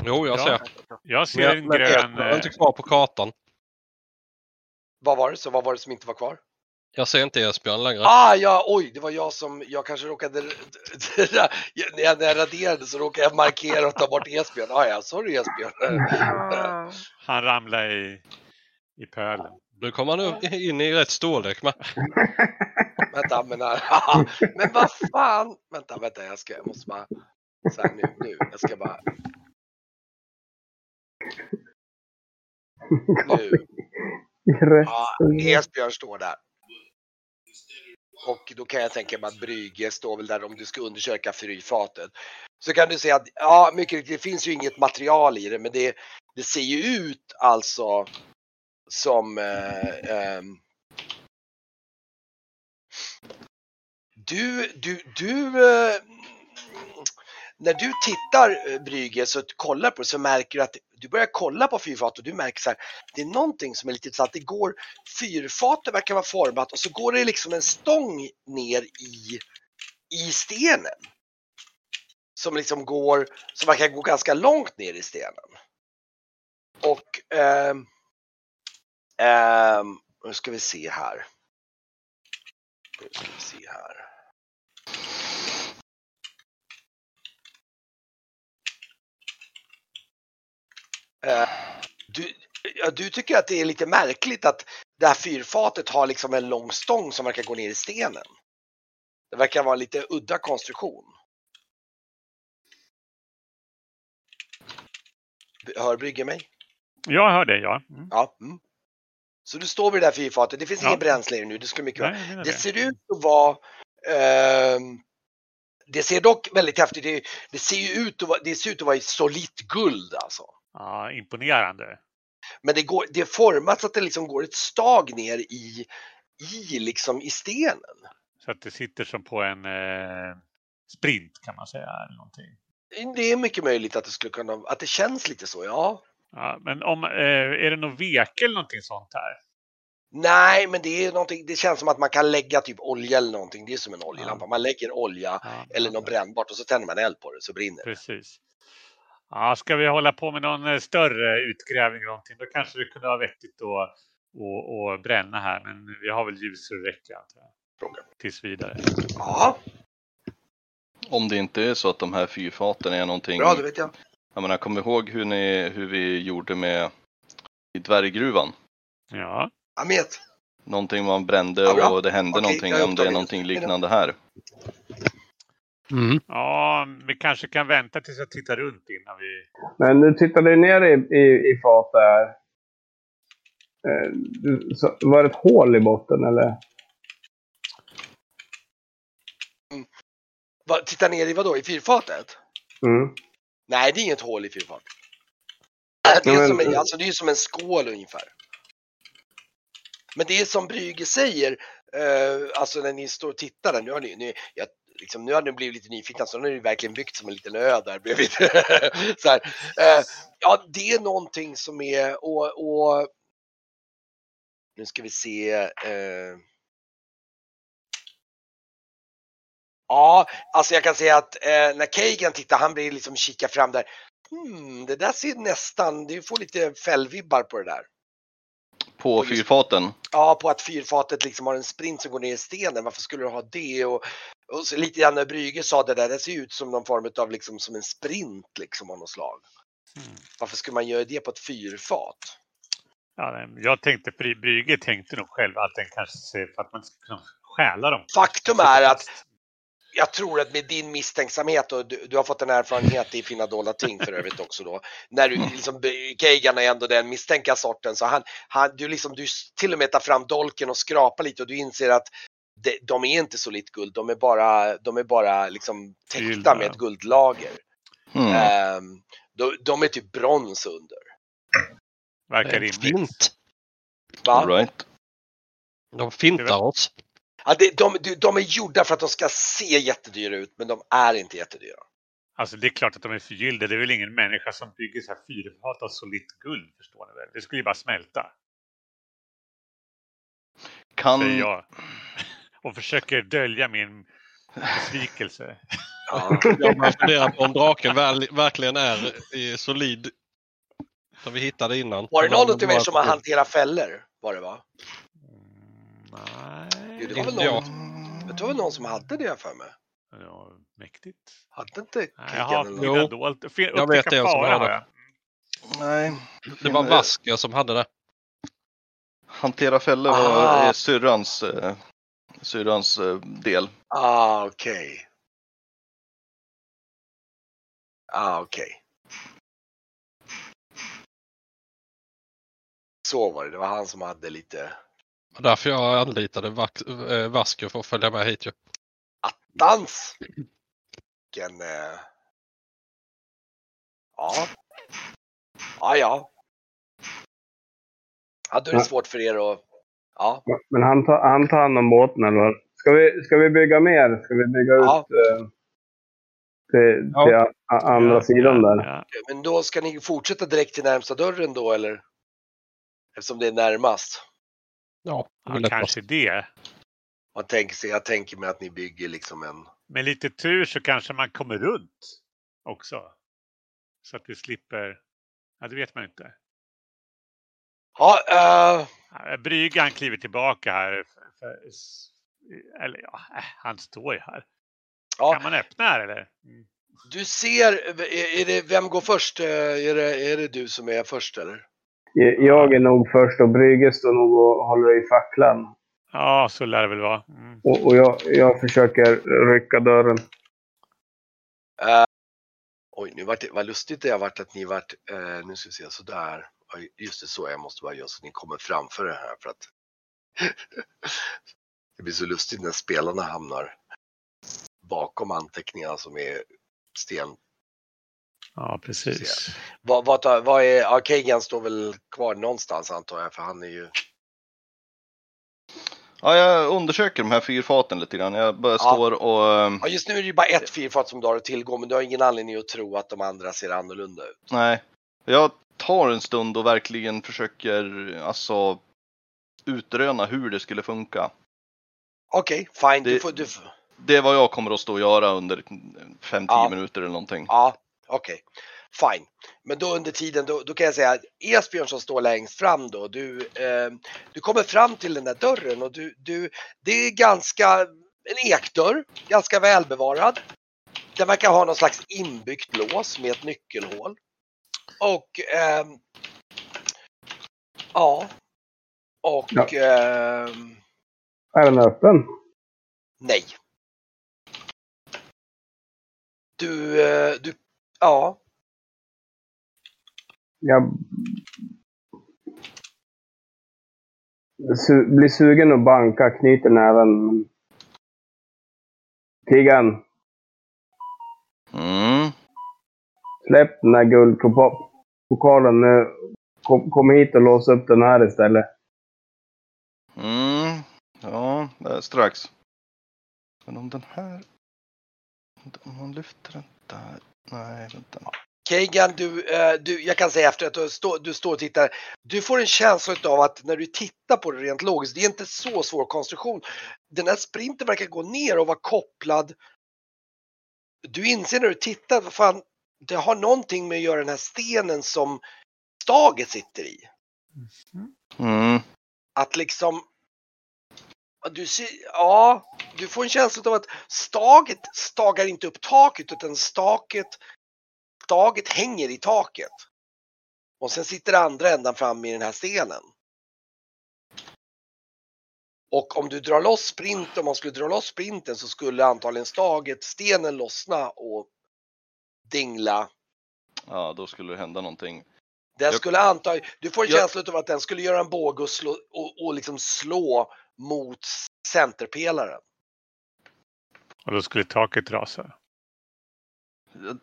Jo, jag Ja. ser. Jag ser en grön... inte eh, kvar på kartan. Vad var det? Så vad var det som inte var kvar? Jag ser inte Esbjörn längre. Ah ja, oj, det var jag som, jag kanske råkade, (laughs) när jag, när jag raderade så råkade jag markera och ta bort Esbjörn. Ah, ja, sorry Esbjörn. (laughs) Han ramlar i, i pölen. Nu kommer han in i rätt storlek med. (laughs) Vänta, men, men vad fan. Vänta, vänta, jag, ska, jag måste bara, så här, nu, nu, jag ska bara, nu. Rätt. Ja, Esbjörn står där. Och då kan jag tänka mig att Brygge står väl där om du ska undersöka fyrfatet. Så kan du säga att, ja mycket riktigt, det finns ju inget material i det men det, det ser ju ut alltså som eh, ehm, Du, du, du eh, när du tittar eh, så kollar på det så märker du att du börjar kolla på fyrfatet och du märker så här, det är någonting som är lite intressant. det går, fyrfatet verkar vara format och så går det liksom en stång ner i, i stenen. Som liksom går, som verkar gå ganska långt ner i stenen. Och eh, eh, nu ska vi se här. Nu ska vi se här. Du, ja, du tycker att det är lite märkligt att det här fyrfatet har liksom en lång stång som verkar gå ner i stenen. Det verkar vara en lite udda konstruktion. Hör Brygge mig? Jag hör det, ja. Mm. Ja. Mm. Så du står vid det där fyrfatet, det finns Ja. inget bränsle i det nu, det skulle mycket. Nej, Det det. ser ut att vara ehm, det ser dock väldigt häftigt det, det ser ut att vara, det ser ut att vara i solitt guld alltså. Ja, imponerande. Men det, går, det är format så att det liksom går ett stag ner i, i, liksom i stenen. Så att det sitter som på en eh, sprint kan man säga. Eller någonting. Det är mycket möjligt att det skulle kunna, att det känns lite så, ja. Ja, men om, eh, är det någon veke eller någonting sånt här? Nej, men det är någonting, det känns som att man kan lägga typ olja eller någonting. Det är som en oljelampa. Man lägger olja Ja, eller något brännbart och så tänder man eld på det så brinner. Precis. Ja, ska vi hålla på med någon eh, större utgrävning eller någonting, då kanske det kunde vara vettigt att och, och bränna här. Men vi har väl ljus så det räcker antar jag. Tills vidare. Ja, Om det inte är så att de här fyrfaten är någonting. bra, det vet jag. Jag menar, kom ihåg hur, ni, hur vi gjorde med i dvärggruvan. Ja, Amet, någonting man brände Ja, och det hände Okej, någonting, jag om det är någonting liknande här. Mm. Ja, vi kanske kan vänta tills jag tittar runt innan vi... Men du tittade ner i, i, i fatet här. Eh, du- så- Var det ett hål i botten eller? Va, titta ner i vad då? I fyrfatet? Mm. Nej, det är inget hål i fyrfatet. Det Ja, är, men- som en, alltså, det är som en skål ungefär. Men det är som Brügge säger, eh, alltså när ni står och tittar där, nu har ni, ni, jag, liksom, nu har ni blivit lite nyfikna, så nu har ni verkligen byggt som en liten ö där bredvid. (laughs) så här, eh, ja, det är någonting som är, och, och nu ska vi se. Eh, ja, alltså jag kan säga att eh, när Kagan tittar, han blir liksom kika fram där. Hmm, det där ser nästan, du får lite fällvibbar på det där. På fyrfaten. Ja, på att fyrfatet liksom har en sprint som går ner i stenen. Varför skulle du ha det? Och, och så lite grann när Brügge sa det där, det ser ut som någon form av liksom som en sprint liksom av något slag. Hmm. Varför skulle man göra det på ett fyrfat? Ja, jag tänkte, Brügge tänkte nog själv att den kanske ser för att man ska kunna stjäla dem. Faktum är att jag tror att med din misstänksamhet och du, du har fått en erfarenhet i fina dolda ting för övrigt också då. När du liksom, Kagan är ändå den misstänka sorten så han, han du liksom, du till och med tar fram dolken och skrapar lite och du inser att de, de är inte solitt guld, de är bara, de är bara liksom täckta med ett guldlager. Hmm. Ehm, de, de är typ brons under. Verkar En rimligt. Fint. Va? All right. De fintar oss. Ja, det, de, de, de är gjorda för att de ska se jättedyra ut men de är inte jättedyra. Alltså det är klart att de är förgyllda. Det är väl ingen människa som bygger så här fyrfat av solitt guld, förstår ni väl? Det skulle ju bara smälta, Kan, säger jag. Och försöker dölja min besvikelse. (laughs) Ja. Jag börjar fundera på om draken väl, verkligen är i solid. Som vi hittade innan. Var det någon av er som har hanterat fällor? Var det va? Mm, nej. Jo, det var väl någon, det var väl någon som hade det för mig? Ja, mäktigt. Hade inte Nej, jag har mina dolt. Jag vet det som har det. nej. Det var Vasker som hade det. Hantera fällor var syrrans, eh, syrrans eh, del. Ah, okej. Ah, okej. Så var det, det var han som hade lite Därför jag anlitade eh, Vasker för att följa med hit ju. dans. Vilken... Eh... Ja. Ja, ja. Ja, då är det Ja. svårt för er att... Ja. Men han tar, han tar hand om båten eller vad? Ska vi, ska vi bygga mer? Ska vi bygga Ja. ut eh, till, Ja. till a, a, andra Ja, sidan där? ja. Men då ska ni fortsätta direkt till närmsta dörren då, eller? Eftersom det är närmast. Ja, det kanske det. Man tänker sig, jag tänker mig att ni bygger liksom en... Med lite tur så kanske man kommer runt också. Så att vi slipper... Ja, det vet man inte. Ja, Ja, Bryggan kliver tillbaka här. Eller ja, äh, han står ju här. Ja. Kan man öppna här eller? Mm. du ser, är är det, vem går först? Eh, Är det, är det du som är först eller? Jag är nog först och Brygge står nog och håller i facklan. Ja, så lär det väl vara. Mm. Och, och jag, jag försöker rycka dörren. Eh, oj, nu vart det, vad lustigt det har varit att ni vart, eh, nu ska vi se, sådär. Just det, så jag måste bara göra så att ni kommer framför det här för att (laughs) det blir så lustigt när spelarna hamnar bakom anteckningarna som är sten. Ja, precis. Vad, vad, vad är, ja, Kagan står väl kvar någonstans antar jag för han är ju, Ja, jag undersöker de här fyrfaten lite grann. Jag bara Ja. står och... eh, ja just nu är det ju bara ett fyrfat som du har att tillgå men du har ingen anledning att tro att de andra ser annorlunda ut. Nej. Jag tar en stund och verkligen försöker alltså utröna hur det skulle funka. Okej, fine, du Det- får, du får, Det är vad jag kommer att stå och göra under 5-10 Ja. minuter eller någonting. Ja, okej. Fine. Men då under tiden, då, då kan jag säga att Esbjörn som står längst fram då, du, eh, du kommer fram till den där dörren och du, du, det är ganska, en ekdörr, ganska välbevarad. Den verkar ha någon slags inbyggt lås med ett nyckelhål. Och ehm, ja, Och Ja. ehm, Är den öppen? nej. Du, eh, du, ja. Jag su blir sugen att banka, knyter näven. Tiggan, Mm. släpp den här guldpokalen nu. Kom, kom hit och lås upp den här istället. Mm. Ja, eh, strax. Men om den här... Om man lyfter den där. Nej, vänta. Kagan, du, eh, du, jag kan säga efter att du, stå, du står och tittar. Du får en känsla av att när du tittar på det rent logiskt, det är inte så svår konstruktion. Den här sprinten verkar gå ner och vara kopplad. Du inser när du tittar, vad fan, det har någonting med att göra den här stenen som staget sitter i. Mm. Att liksom, du ser, ja, du får en känsla av att staget stagar inte upp taket utan staket, staget hänger i taket. Och sen sitter andra ändan fram i den här stenen. Och om du drar loss sprinten, om man skulle dra loss sprinten så skulle antagligen staget, stenen lossna och dingla. Ja, då skulle det hända någonting. Den Jag- skulle antagligen, du får en Jag- känsla av att den skulle göra en båge och, slå, och, och liksom slå mot centerpelaren. Och då skulle taket rasa.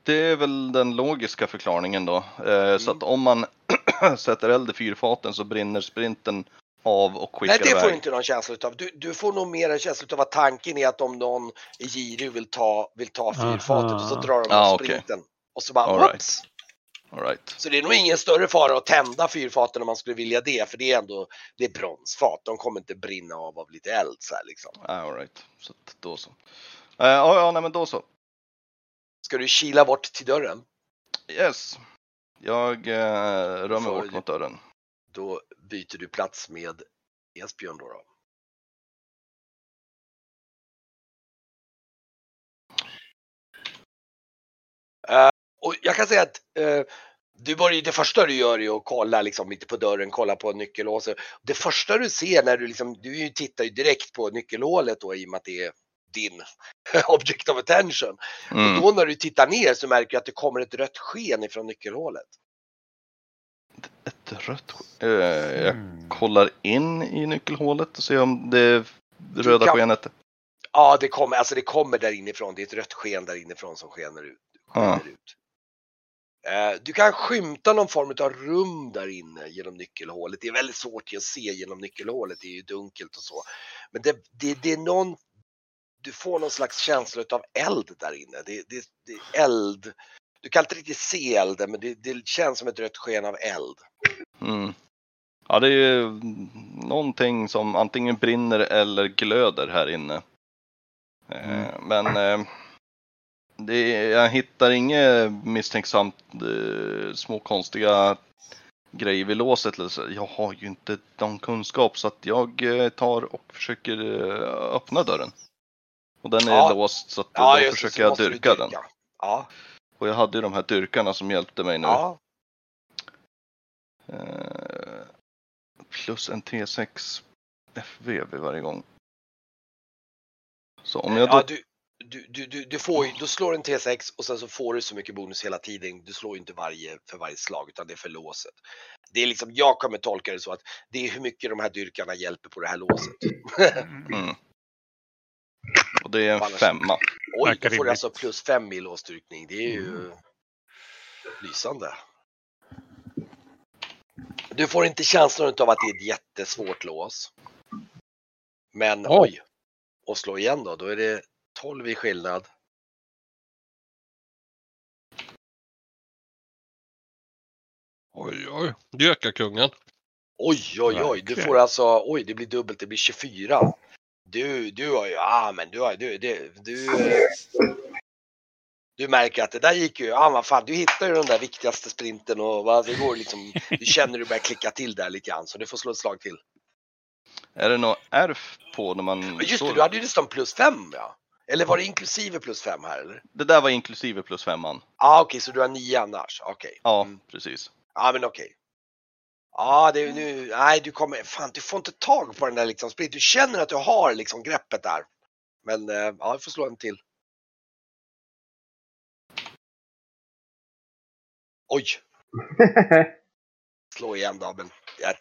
Det är väl den logiska förklaringen då. Eh, Så Mm. att om man (clears throat) sätter eld i fyrfaten så brinner sprinten av och skickar Nej, det får iväg. du inte någon känsla utav. Du, du får nog mer en känsla utav att tanken är att om någon är girig vill ta, vill ta fyrfatet och så drar de Ah, av sprinten. Och så bara All right. whoops! All right. Så det är nog ingen större fara att tända fyrfaten om man skulle vilja det, för det är ändå det är bronsfat. De kommer inte brinna av av lite eld så här liksom. Ah, all right. Så då så. Eh, Ja, ja, nej men då så. Ska du kila bort till dörren? Yes. Jag eh, rör mig bort mot dörren. Då byter du plats med Esbjörn då. då. Eh, och jag kan säga att eh, du börjar, det första du gör är att kolla liksom inte på dörren, kolla på nyckelhålet. Det första du ser när du liksom, du tittar ju direkt på nyckelhålet då i och med att det är din (laughs) object of attention. Mm. Och då när du tittar ner så märker du att det kommer ett rött sken ifrån nyckelhålet. Rött eh, Jag Mm. kollar in i nyckelhålet och ser om det röda kan- skenet. Ja, det kommer, alltså det kommer där inifrån. Det är ett rött sken där inifrån som skenar ut. Skenar ut. Eh, Du kan skymta någon form av rum där inne genom nyckelhålet. Det är väldigt svårt att se genom nyckelhålet, det är ju dunkelt och så. Men det, det, det är någon, du får någon slags känsla av eld där inne. Det, det, det är eld. Du kan inte riktigt se elden, men det, det känns som ett rött sken av eld. Mm. Ja, det är ju någonting som antingen brinner eller glöder här inne. Eh, Men eh, det, jag hittar inget misstänksamt eh, små konstiga grejer vid låset. Jag har ju inte någon kunskap så att jag tar och försöker öppna dörren. Och den är Ja. låst så att Ja, då försöker jag du dyrka den. Ja, Och jag hade ju de här dyrkarna som hjälpte mig nu. ja. Eh, plus en T6 FV vid varje gång. Så om jag då... ja du, du, du, du, du får ju, då slår en T6 och sen så får du så mycket bonus hela tiden. Du slår ju inte varje, för varje slag utan det är för låset. Det är liksom, jag kommer tolka det så att det är hur mycket de här dyrkarna hjälper på det här låset. Mm. Och det är en Annars- femma. Oj, då får du alltså plus fem i låsstyrkning. Det är ju lysande. Du får inte känslan av att det är ett jättesvårt lås. Men Oj. oj, och slå igen då, då är det 12 i skillnad. Oj, oj. Dyrkarkungen. Oj, oj, oj, du får alltså, oj, det blir dubbelt, det blir 24. Du, du har ju, ja men du har du, du, du, du märker att det där gick ju, ja vad fan, du hittar ju den där viktigaste sprinten och va, det går liksom, du känner det börjar klicka till där lite grann, så du får slå ett slag till. Är det något ärf på när man... Men just det, du hade ju nästan plus fem ja. Eller var det inklusive plus fem här eller? Det där var inklusive plus femman. Ja ah, okej, så du har nio annars, okej. Ja, Mm. precis. Ja men okej. Ja, det, är nu, nej du kommer, fan du får inte tag på den där liksom sprit. Du känner att du har liksom greppet där. Men eh, ja, jag får slå en till. Oj, (laughs) slå igen då. Men, ja.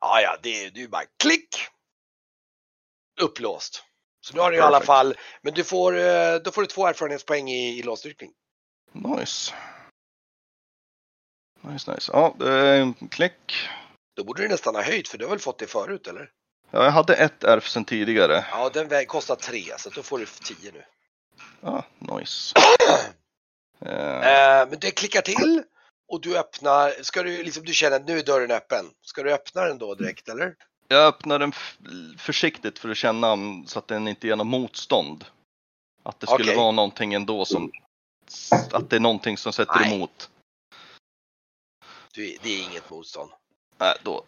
ja, ja, det är ju bara klick. Upplåst. Så nu har du i alla fall, men du får, eh, då får du två erfarenhetspoäng i, i låsstyrkning. Nice. Nice, nice. Ja, eh, klick. Då borde du nästan ha höjt för du har väl fått det förut eller? Ja, jag hade ett ärf sen tidigare. Ja, den kostar tre så då får du tio nu. Ja, nice. (clears throat) Eh, men det klickar till och du öppnar, ska du liksom, du känner att nu är dörren öppen. Ska du öppna den då direkt eller? jag öppnar den försiktigt för att känna så att den inte ger något motstånd. Att det skulle Okej. vara någonting ändå som, att det är någonting som sätter Nej. emot. Du, det är inget motstånd. Nej, då.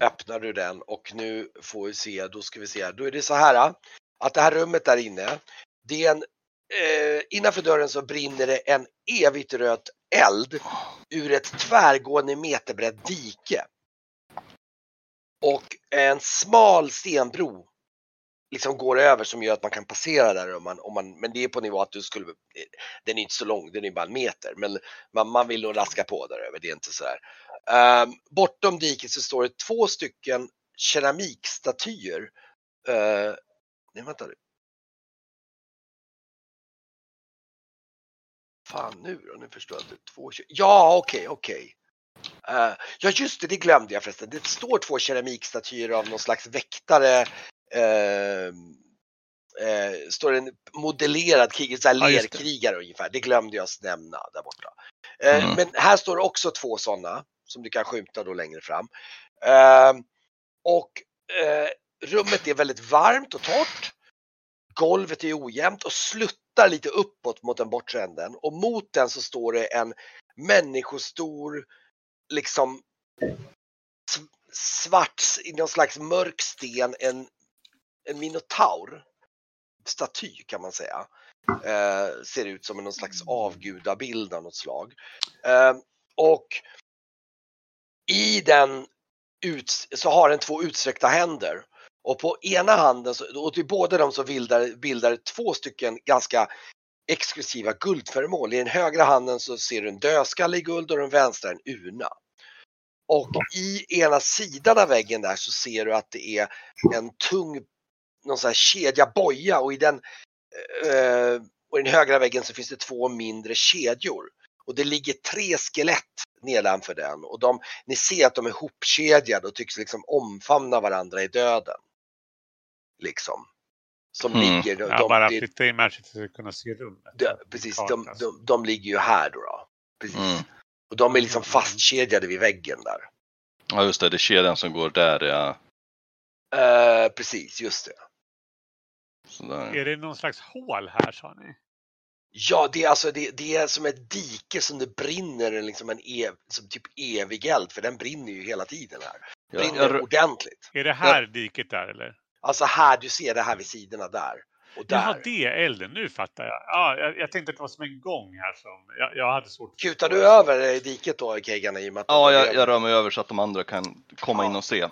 Öppnar du den och nu får vi se, då ska vi se, då är det så här att det här rummet där inne, det är en, eh, innanför dörren så brinner det en evigt röd eld ur ett tvärgående meterbrett dike. Och en smal stenbro liksom går över som gör att man kan passera där om man, om man men det är på nivå att du skulle, den är inte så lång, den är bara en meter, men man, man vill nog raska på där över, det är inte sådär. Um, ehm, bortom diket så står det två stycken keramikstatyer. Uh, nej, vänta. Fan nu då, nu förstår jag inte. Två, ja, okej, okej. Eh, ja, just det, det glömde jag förresten. Det står två keramikstatyer av någon slags väktare. Uh, uh, står en modellerad krig, så här Ja, just det. lerkrigare ungefär. Det glömde jag nämna där borta. Eh, Mm. Men här står också två sådana som du kan skymta då längre fram. Eh, och rummet är väldigt varmt och torrt. Golvet är ojämnt och sluttar lite uppåt mot den bortre änden och mot den så står det en människostor, liksom svart, i någon slags mörk sten, en, en minotaur. Staty kan man säga. Eh, ser ut som någon slags avgudabild av något slag. Eh, och i den ut, så har den två utsträckta händer. Och på ena handen, och till båda dem så bildar, bildar två stycken ganska exklusiva guldföremål. I den högra handen så ser du en dödskalle i guld och den vänstra en urna. Och i ena sidan av väggen där så ser du att det är en tung någon sån här kedja boja och i den eh, och i den högra väggen så finns det två mindre kedjor. Och det ligger tre skelett nedanför den och de, ni ser att de är hopkedjade och tycks liksom omfamna varandra i döden. Liksom. Som Mm. ligger, de, Ja, bara det- flytta in matchen för att kunna se rummet. de, precis, de, de, de ligger ju här då. då. Precis. Mm. Och de är liksom fastkedjade vid väggen där. Ja, just det. Det är kedjan som går där, ja. Eh, precis, just det. Sådär. Är det någon slags hål här sa ni? Ja, det är alltså det, det är som ett dike som det brinner liksom en ev, som typ evig eld, för den brinner ju hela tiden här. Jag, Brinner ordentligt. Är det här diket där eller? Alltså här, du ser det här vid sidorna där. Och Jaha, där. det är elden. Nu fattar jag. Ja, jag, jag tänkte att det var som en gång här som... Jag, jag hade svårt Kutar du över eh, diket då, Kegan, i och med att de ja, jag, jag rör mig över så att de andra kan komma Ja. in och se.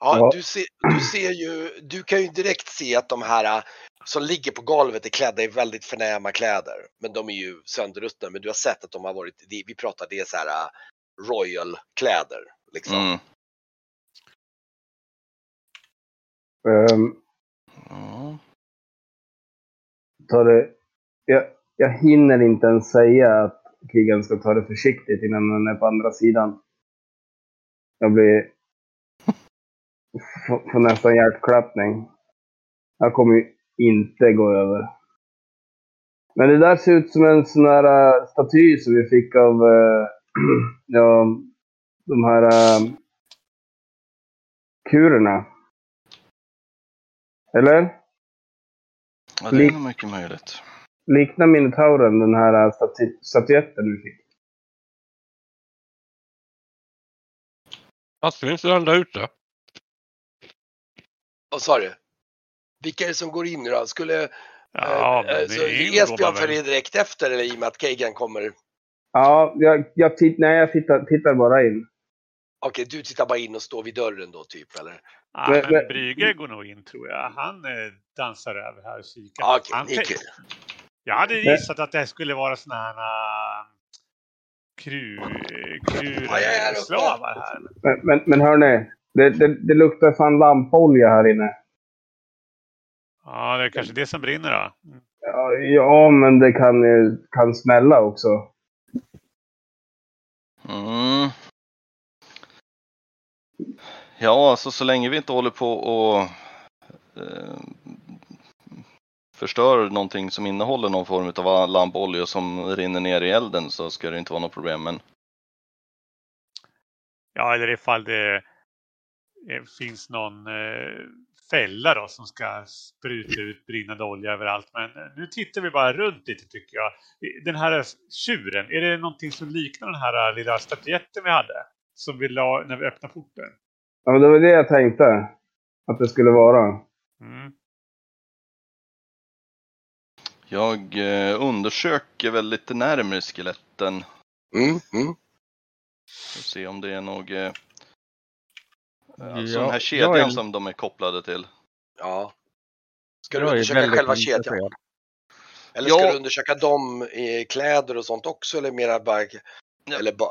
Ja, du ser, du ser ju, du kan ju direkt se att de här äh, som ligger på golvet är klädda i väldigt förnäma kläder. Men de är ju sönderruttna, men du har sett att de har varit, vi pratar det är så här äh, royal kläder. Liksom. Mm. Um, Ja. ta det, jag, jag hinner inte ens säga att krigen ska ta det försiktigt innan den är på andra sidan. Jag blir... Får, nästan hjärtklappning. Jag kommer ju inte gå över. Men det där ser ut som en sån här eh, staty som vi fick av äh, (clears throat) ja, de här äh, kurerna. Eller? ja, det är Lik- nog mycket möjligt. Liknar Minotauren den här äh, staty- statyetten vi fick? Finns den där ute? Vad sa du? Vilka är det som går in nu då? Skulle Ja, eh, så Esbjörn följer direkt efter eller i och med att Kegan kommer Ja, jag, jag, nej, jag tittar, tittar bara in. Okej, du tittar bara in och står vid dörren då typ eller? Ja, Men- men men- Brygge går nog in tror jag. Han eh, dansar över här och kikar. Ja, Okej, Han det är kul. Jag hade gissat att det skulle vara såna här uh, kru, Ja, jag är här. Men, men, men hörni, det, det, det luktar fan lampolja här inne. Ja, det är kanske det som brinner då. Mm. Ja, ja men det kan, ju- kan smälla också. Ja, alltså så länge vi inte håller på och eh, förstör någonting som innehåller någon form av lampolja som rinner ner i elden så ska det inte vara något problem. Men Ja, eller ifall det eh, finns någon eh, fälla då som ska spruta ut brinnande olja överallt. Men eh, nu tittar vi bara runt lite tycker jag. Den här tjuren, är det någonting som liknar den här eh, lilla statyetten vi hade? Som vi la när vi öppnade porten? Ja, men det var det jag tänkte. Att det skulle vara. Mm. jag eh, undersöker väl lite närmare skeletten Mm, mm. och se om det är något eh, Alltså Ja, den här kedjan är- som de är kopplade till. Ja. Ska du undersöka själva kedjan? intresserad. Eller ska Ja. du undersöka dem i kläder och sånt också eller mera bara... Ja. Eller bara...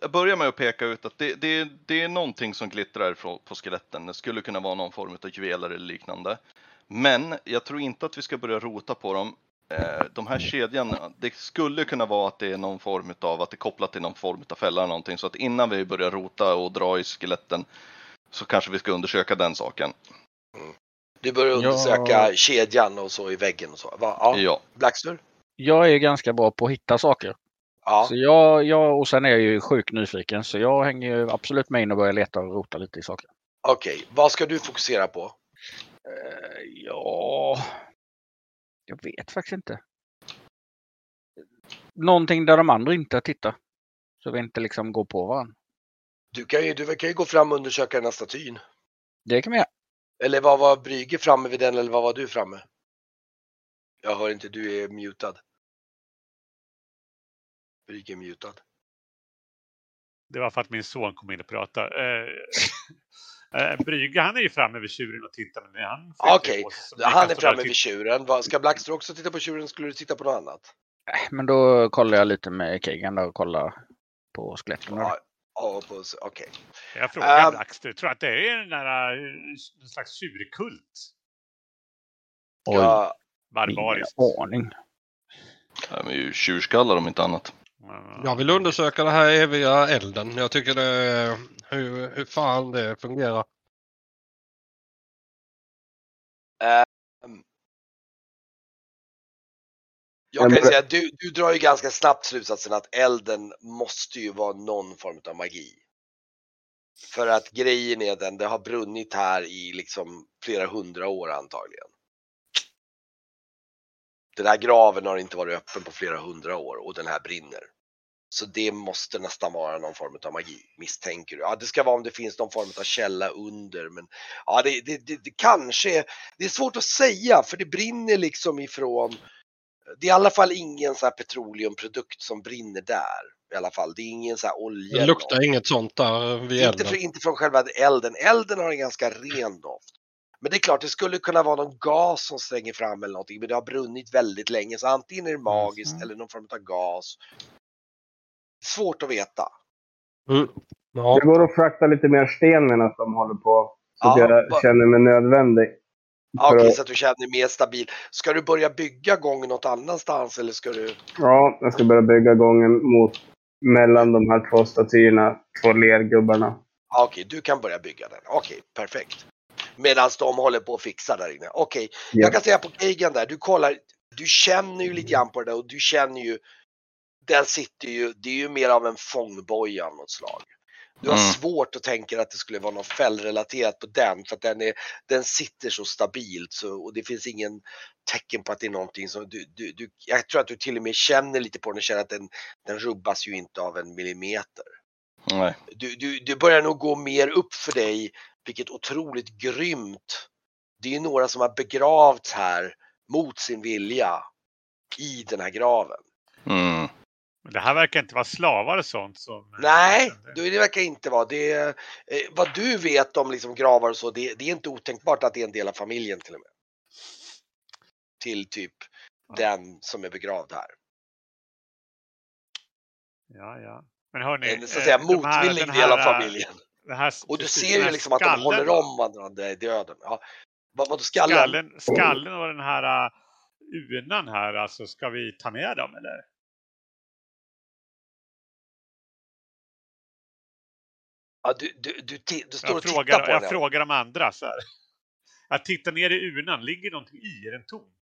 Jag börjar med att peka ut att det, det, det är någonting som glittrar på skeletten. Det skulle kunna vara någon form av juveler eller liknande. Men jag tror inte att vi ska börja rota på dem. Eh, De här kedjan, det skulle kunna vara att det är någon form av att det är kopplat till någon form av fälla eller någonting. Så att innan vi börjar rota och dra i skeletten så kanske vi ska undersöka den saken. Du börjar Ja. undersöka kedjan och så i väggen och så. Va? Ja. Ja. Blackstur? Jag är ganska bra på att hitta saker. Ja. Så jag, jag, och sen är jag ju sjukt nyfiken så jag hänger ju absolut med in och börjar leta och rota lite i saker. Okej, vad ska du fokusera på? Eh, ja... Jag vet faktiskt inte. Någonting där de andra inte tittar. Så vi inte liksom går på varandra. Du kan ju, du kan ju gå fram och undersöka den här statyn. Det kan vi göra. Eller vad var Brygge framme vid den eller vad var du framme? Jag hör inte, du är mutad. Brygge är mutad. Det var för att min son kom in och pratade. Eh, eh, Brygge, han är ju framme vid tjuren och tittar. Men han Okej, vi Han är framme vid tjuren. Ska Blackstur också titta på tjuren? Skulle du titta på något annat? Eh, Men då kollar jag lite med Kegan och kollar på skeletten. Ja, ja, på- okej. Jag frågar Ähm. Blackster, tror att det är en där, eh, någon slags tjurkult? Oj, Ja, Barbariskt. ingen aning. De är ju tjurskallar om inte annat. Men, Jag vill undersöka det här eviga elden. Jag tycker det hur, hur fan det fungerar. Ehm. Jag kan säga att du, du drar ju ganska snabbt slutsatsen att elden måste ju vara någon form av magi. För att grejen är den, det har brunnit här i liksom flera hundra år antagligen. Den här graven har inte varit öppen på flera hundra år och den här brinner. Så det måste nästan vara någon form av magi, misstänker du. Ja, det ska vara om det finns någon form av källa under, men ja, det, det, det, det kanske är, det är svårt att säga för det brinner liksom ifrån, det är i alla fall ingen så här petroleumprodukt som brinner där. I alla fall, det är ingen så här olja. Det luktar inget sånt där vid Inte, elden. för, inte från själva elden. Elden har en ganska ren doft. Men det är klart, det skulle kunna vara någon gas som slänger fram eller någonting. Men det har brunnit väldigt länge. Så antingen är det magiskt Mhm. eller någon form av gas. Svårt att veta. Mm. Ja. Jag går och fraktar lite mer sten medan de håller på. Så att Ja, jag va- känner mig nödvändig. Ja, Okej, att- så att du känner dig mer stabil. Ska du börja bygga gången något annanstans eller ska du? Ja, jag ska börja bygga gången mot mellan de här två statyerna. Två lergubbarna. Ja, Okej, du kan börja bygga den. Okej, perfekt. Medan de håller på att fixa där inne. Okej, Ja. jag kan säga på Kagan där, du kollar, du känner ju lite grann på det där och du känner ju, den sitter ju, det är ju mer av en fångboja av något slag. Du har Mm. svårt att tänka att det skulle vara något fällrelaterat på den för att den, är, den sitter så stabilt så, och det finns ingen tecken på att det är någonting som du, du, du, jag tror att du till och med känner lite på den och känner att den, den rubbas ju inte av en millimeter Nej. du, du, det börjar nog gå mer upp för dig vilket otroligt grymt. Det är några som har begravts här mot sin vilja i den här graven. Mm. Men det här verkar inte vara slavar och sånt som... Nej, Det- verkar inte vara. Det, eh, vad du vet om liksom gravar och så, det, det är inte otänkbart att det är en del av familjen till och med. Till typ den som är begravd här. Ja, ja. Men hörni, En så att säga eh, de här- motvillig del av här, familjen. här, Och du ser ju liksom att de håller om varandra i döden. Ja. Vad, vadå skallen? Skallen, skallen och den här uh, unan här, alltså ska vi ta med dem eller? Ja, du, du, du, du står och Jag tittar frågar, på jag den. frågar de andra så här. Jag tittar ner i unan, ligger någonting i? Är den tom?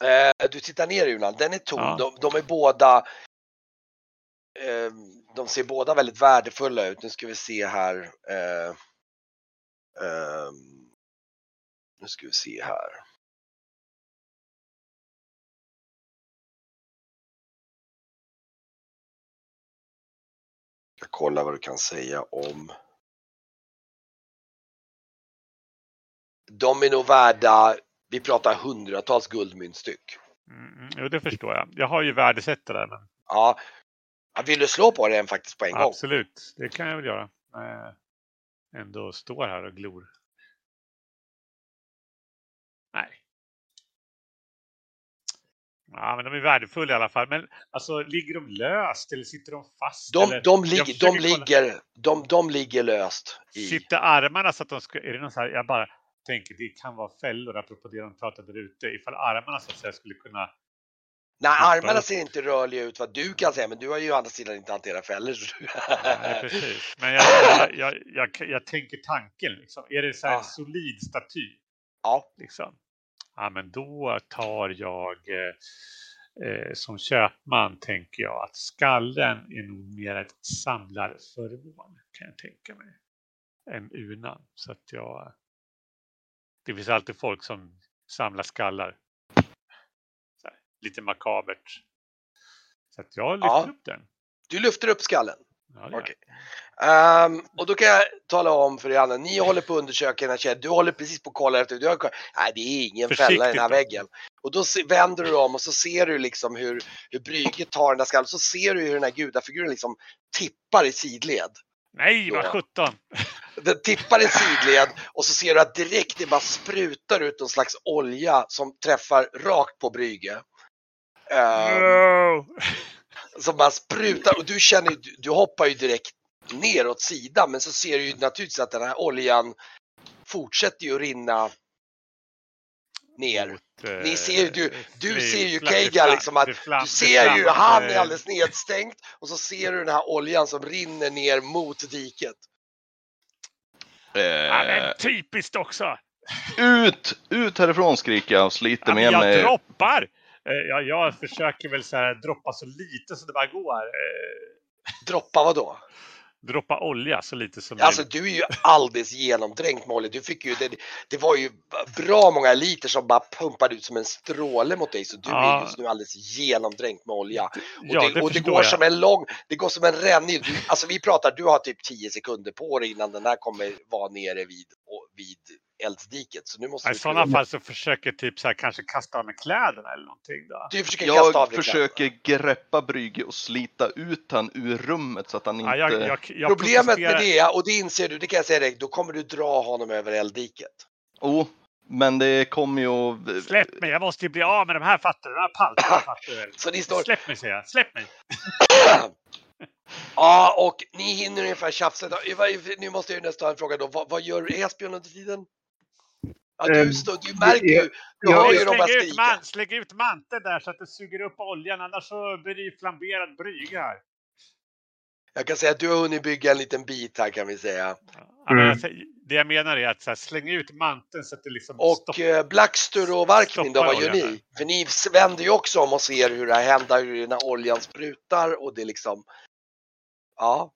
Eh, du tittar ner i urnan, den är tom. Ja. De, de är båda eh, De ser båda väldigt värdefulla ut. Nu ska vi se här. Eh, ehm, nu ska vi se här. Jag kollar vad du kan säga om. De är nog värda, vi pratar hundratals guldmyntstyck. Mm, mm, jo, det förstår jag. Jag har ju värdesätt det där. Men Ja. Vill du slå på den faktiskt på en gång? absolut, det kan jag väl göra. Jag ändå står här och glor. Nej. Ja, men de är värdefulla i alla fall. Men alltså, ligger de löst eller sitter de fast? De, eller? de, ligger, de, ligger, de, de ligger löst. I. Sitter armarna så att de ska... Är det någon så här, jag bara tänker, det kan vara fällor apropå det de pratade där ute. Ifall armarna så att säga skulle kunna... Nej, armarna ser inte rörliga ut vad du kan säga, men du har ju å andra sidan inte hanterat fällor. Nej, (laughs) precis. Men jag, jag, jag, jag, tänker tanken liksom. Är det så här en Ja. solid staty? Ja. Liksom. Ja, men då tar jag eh, eh, som köpman tänker jag att skallen är nog mer ett samlarföremål kan jag tänka mig. Än unan. Så att jag... Det finns alltid folk som samlar skallar. Här, lite makabert. Så att jag lyfter Ja. upp den. Du lyfter upp skallen. Ja, jag. Okej. Ehm, och då kan jag tala om för er andra, ni håller på att undersöka den här tjejen, du håller precis på att kolla efter, du har, nej det är ingen fälla i den här väggen. Och då vänder du om och så ser du liksom hur, hur Brygge tar den där skallen, så ser du hur den här gudafiguren liksom tippar i sidled. Nej, vad sjutton! Den tippar i sidled och så ser du att direkt det bara sprutar ut någon slags olja som träffar rakt på Brygge. Ehm, No! som bara sprutar och du känner ju, du, du hoppar ju direkt ner åt sidan men så ser du ju naturligtvis att den här oljan fortsätter ju att rinna ner. Ni eh, ser ju- du- du fli- ser ju Keiga liksom att Du ser ju, han är eh, alldeles nedstängt och så ser du den här oljan som rinner ner mot diket. Ja, Eh, men typiskt också! ut! Ut härifrån skriker jag och sliter Ja, med jag mig. droppar! Eh, Ja, jag försöker väl så här, droppa så lite som det bara går. Eh, Droppa vad då? Droppa olja så lite som Alltså möjligt. du är ju alldeles genomdränkt olja. Du fick ju, det, det var ju bra många liter som bara pumpade ut som en stråle mot dig så du Ja. är just nu alldeles genomdränkt med olja. Och Ja, det, och det går jag. som en lång, det går som en rännil. Alltså vi pratar, du har typ 10 sekunder på dig innan den här kommer vara nere vid, vid eldsdiket. Så nu måste I sådana fall så försöker jag typ så här, kanske kasta av mig kläderna eller någonting då. du försöker kasta av Jag försöker greppa Brygge och slita ut han ur rummet så att han inte... Ja, jag, jag, jag Problemet med protesterar. det, och det inser du, det kan jag säga dig, då kommer du dra honom över elddiket. Oh, men det kommer ju att... Släpp mig, jag måste ju bli av med de här fattar? De här? (coughs) Så ni står, Släpp mig säger jag, släpp mig! (coughs) Ja, och ni hinner ungefär tjafsa. Nu måste jag ju nästan fråga då. Vad, vad gör Esbjörn under tiden? Ja, du, Ehm, står, du märker ju, du hör ju Släng dem bara ut, man, släng ut manteln där så att det suger upp oljan annars så blir det ju flamberad brygga här. Jag kan säga att du har hunnit bygga en liten bit här kan vi säga. Mm. säger- det jag menar är att så här, släng ut manteln så att det liksom Och stoppar. eh, Blackstur och Varkmin då, vad gör ni? För ni vänder ju också om och ser hur det här händer, hur den här oljan sprutar och det liksom... Ja,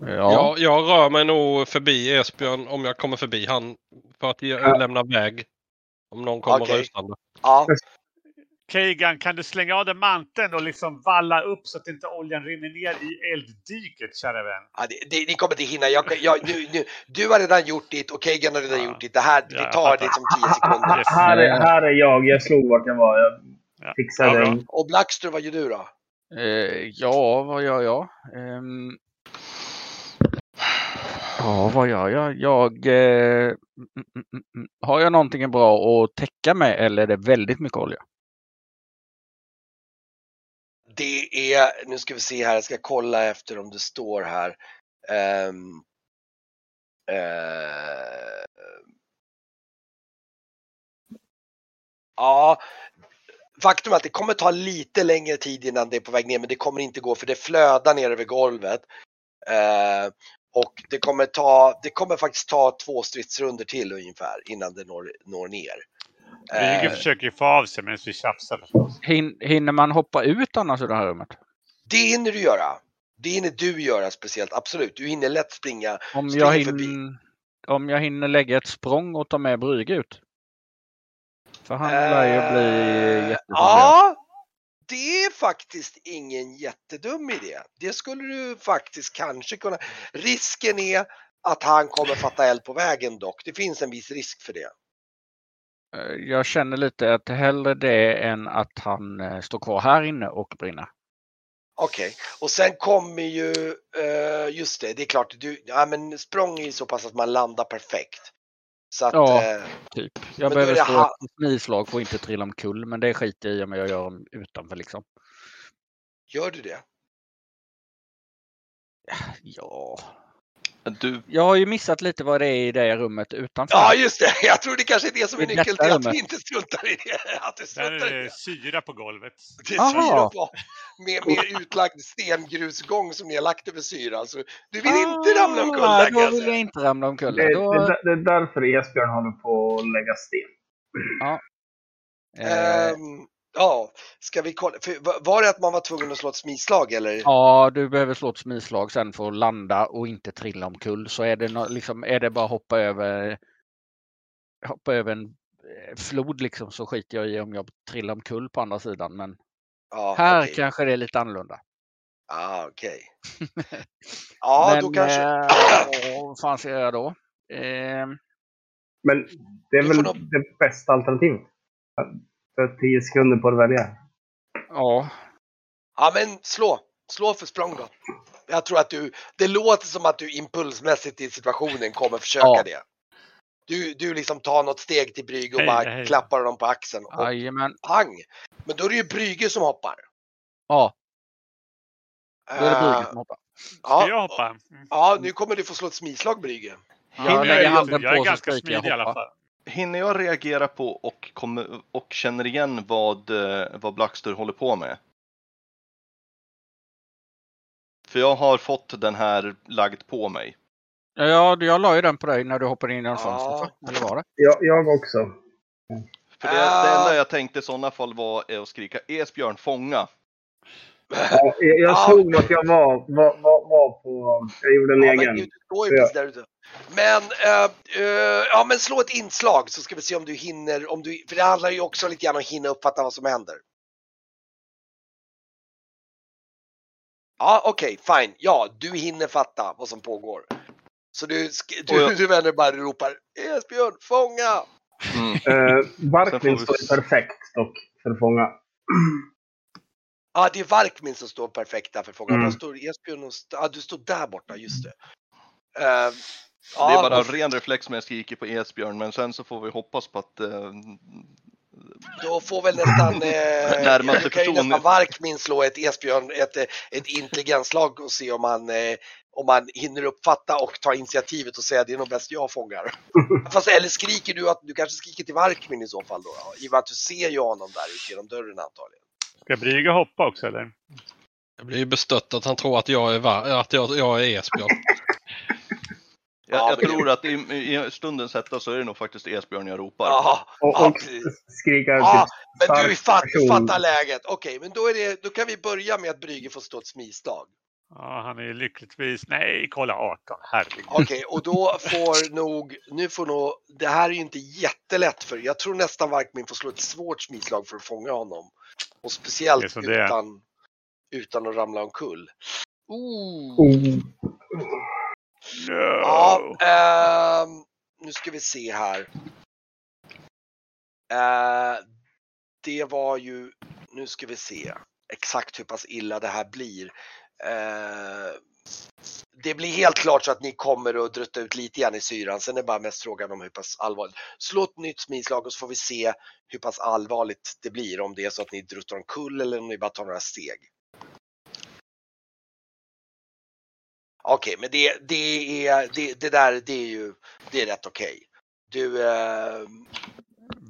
Ja. Jag, jag rör mig nog förbi Esbjörn om jag kommer förbi han för att Ja. lämna väg. Om någon kommer Okej. rusande. ja. Keigan, kan du slänga av dig manteln och liksom valla upp så att inte oljan rinner ner i elddiket, kära vän? Ja, det, det, ni kommer inte hinna. Jag, jag, nu, nu, du har redan gjort ditt och Kegan har redan Ja. gjort ditt. Det här det tar liksom 10 (laughs) sekunder. Yes. Här, är, här är jag. Jag slog vart jag var. Jag Ja. fixade Ja, den. Och Blackster, vad gör du då? Eh, ja, vad gör jag? Ehm, ja, vad gör jag? Jag... Eh, mm, mm, mm, har jag någonting bra att täcka med eller är det väldigt mycket olja? Det är, nu ska vi se här, jag ska kolla efter om det står här. Um, uh, ja, faktum är att det kommer ta lite längre tid innan det är på väg ner, men det kommer inte gå för det flödar ner över golvet. Uh, och det kommer, ta, det kommer faktiskt ta två stridsrunder till ungefär innan det når, når ner. Brygge Eh, försöker ju få av sig medan vi tjafsar förstås. Hin, hinner man hoppa ut annars ur det här rummet? det hinner du göra. Det hinner du göra speciellt, absolut. Du hinner lätt springa. Om Springer jag, förbi. hin, om jag hinner lägga ett språng och ta med Brygge ut? För han lär ju bli Eh, jätteproblem. Ja, det är faktiskt ingen jättedum idé. Det skulle du faktiskt kanske kunna. Risken är att han kommer fatta eld på vägen dock. Det finns en viss risk för det. Eh, Jag känner lite att hellre det än att han eh, står kvar här inne och brinner. Okej, och sen kommer ju, eh, just det, det är klart, du, ja men språng är ju så pass att man landar perfekt. Så att, Ja. eh, Typ. Jag behöver slå ha- ett snislag för att inte trilla omkull, men det skiter jag i om jag gör dem utanför liksom. gör du det? Ja. Du, Jag har ju missat lite vad det är i det rummet utanför. Ja, just det. (laughs) Jag tror det kanske är det som är nyckeln till att vi inte struntar i det. (laughs) Att Där struntar i är det. det syra på golvet. Det är Aha. syra på. Med, med utlagd stengrusgång som ni har lagt över syra. Så du vill inte ramla omkull Ah, där Då jag vill jag inte ramla omkull. Det, Då, det, det är därför Esbjörn håller på att lägga sten. eh, Ehm, ja, ska vi kolla. För, va- var det att man var tvungen att slå ett smislag eller? ja, du behöver slå ett smislag sen för att landa och inte trilla omkull. Så är det, nå- liksom, är det bara hoppa över, hoppa över en eh, flod liksom så skiter jag i om jag trillar omkull på andra sidan. Men Ja, här okej. kanske det är lite annorlunda. Ah, okej. (laughs) Ja, men, då kanske. eh, vad fan ska jag göra då? Eh, Men det är väl nog- det bästa alternativet. För 10 sekunder på att välja. ja, Ja, men slå. Slå för språng då. Jag tror att du, det låter som att du impulsmässigt i situationen kommer försöka Ja. det. Du, du liksom tar något steg till Brygge och Hej, bara hej. klappar honom på axeln och jajamän. pang. Men då är det ju Brygge som hoppar. Ja, då är det Brygge Eh, som hoppar. Ska jag ja, hoppa? Mm. ja, nu kommer du få slå ett smislag Brygge. Jag Ja, lägger är- handen jag är ganska jag smidig i alla fall. Hinner jag reagera på och, kommer, och känner igen vad, eh, vad Blackster håller på med? För jag har fått den här lagd på mig. Ja, jag, la ju den på dig när du hoppade in genom Ja. fönstret. va? Eller var det? Jag, jag också. För det, Ah. det enda jag tänkte i sådana fall var att skrika Esbjörn fånga. Ja, jag Ja. såg vart jag var, var, var, var på... Jag gjorde en Ja, men egen. gud, du står ju Ja. precis där ute. Men, eh, eh, ja men slå ett inslag så ska vi se om du hinner, om du, för det handlar ju också lite grann om att hinna uppfatta vad som händer. Ja, okej, fine. Ja, du hinner fatta vad som pågår. Så du, du, jag- du vänder bara och ropar Esbjörn, fånga! Mm. Uh, Varkmin vi- står perfekt dock för att fånga. Ja, det är Varkmin som står perfekt där för fånga. Mm. Står Esbjörn och st- ja, du står där borta, just det. Eh, Det ja, är bara ren reflex med jag skriker på Esbjörn men sen så får vi hoppas på att eh, Då får väl nästan, eh, (laughs) Närmaste kan ju person. nästan Varkmin slå ett Esbjörn, ett, eh, ett intelligensslag och se om man, eh, om man hinner uppfatta och ta initiativet och säga det är nog bäst jag fångar. (laughs) Fast eller skriker du att du kanske skriker till Varkmin i så fall då? då I och med att du ser ju honom där ute genom dörren antagligen. Ska Brygge hoppa också eller? Jag blir ju bestött att han tror att jag är, va- att jag, jag är Esbjörn. Jag, Ja, jag tror att i, i stundens hetta så är det nog faktiskt Esbjörn jag ropar. Ja, Och, ja, och skrika Ja, men du fatt, fattar läget. Okej, men då, är det, då kan vi börja med att Brygge får stå ett smislag. Ja, han är ju lyckligtvis... Nej, kolla 18. Herregud. Okej, och då får nog, nu får nog det här är ju inte jättelätt för Jag tror nästan Varkmin får slå ett svårt smidslag för att fånga honom. Och speciellt utan, utan att ramla omkull. Ooh. Oh. No. Ja, ehm, nu ska vi se här. Eh, det var ju, nu ska vi se exakt hur pass illa det här blir. Eh, det blir helt klart så att ni kommer att drutta ut lite grann i syran. Sen är bara mest frågan om hur pass allvarligt. Slå ett nytt smidslag och så får vi se hur pass allvarligt det blir. Om det är så att ni druttar omkull eller om ni bara tar några steg. Okej, men det, det, är, det, det där det är ju det är rätt okej. Du, eh,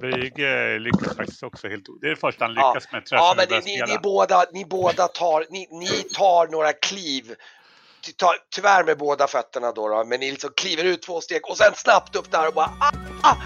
Brygge lyckas faktiskt också helt Det är det första han Ja. lyckas med. ja men ni, ni, ni, båda, ni båda tar, ni, ni tar några kliv. Tar- Tyvärr med båda fötterna då, då men ni liksom kliver ut två steg och sen snabbt upp där och bara ah, ah,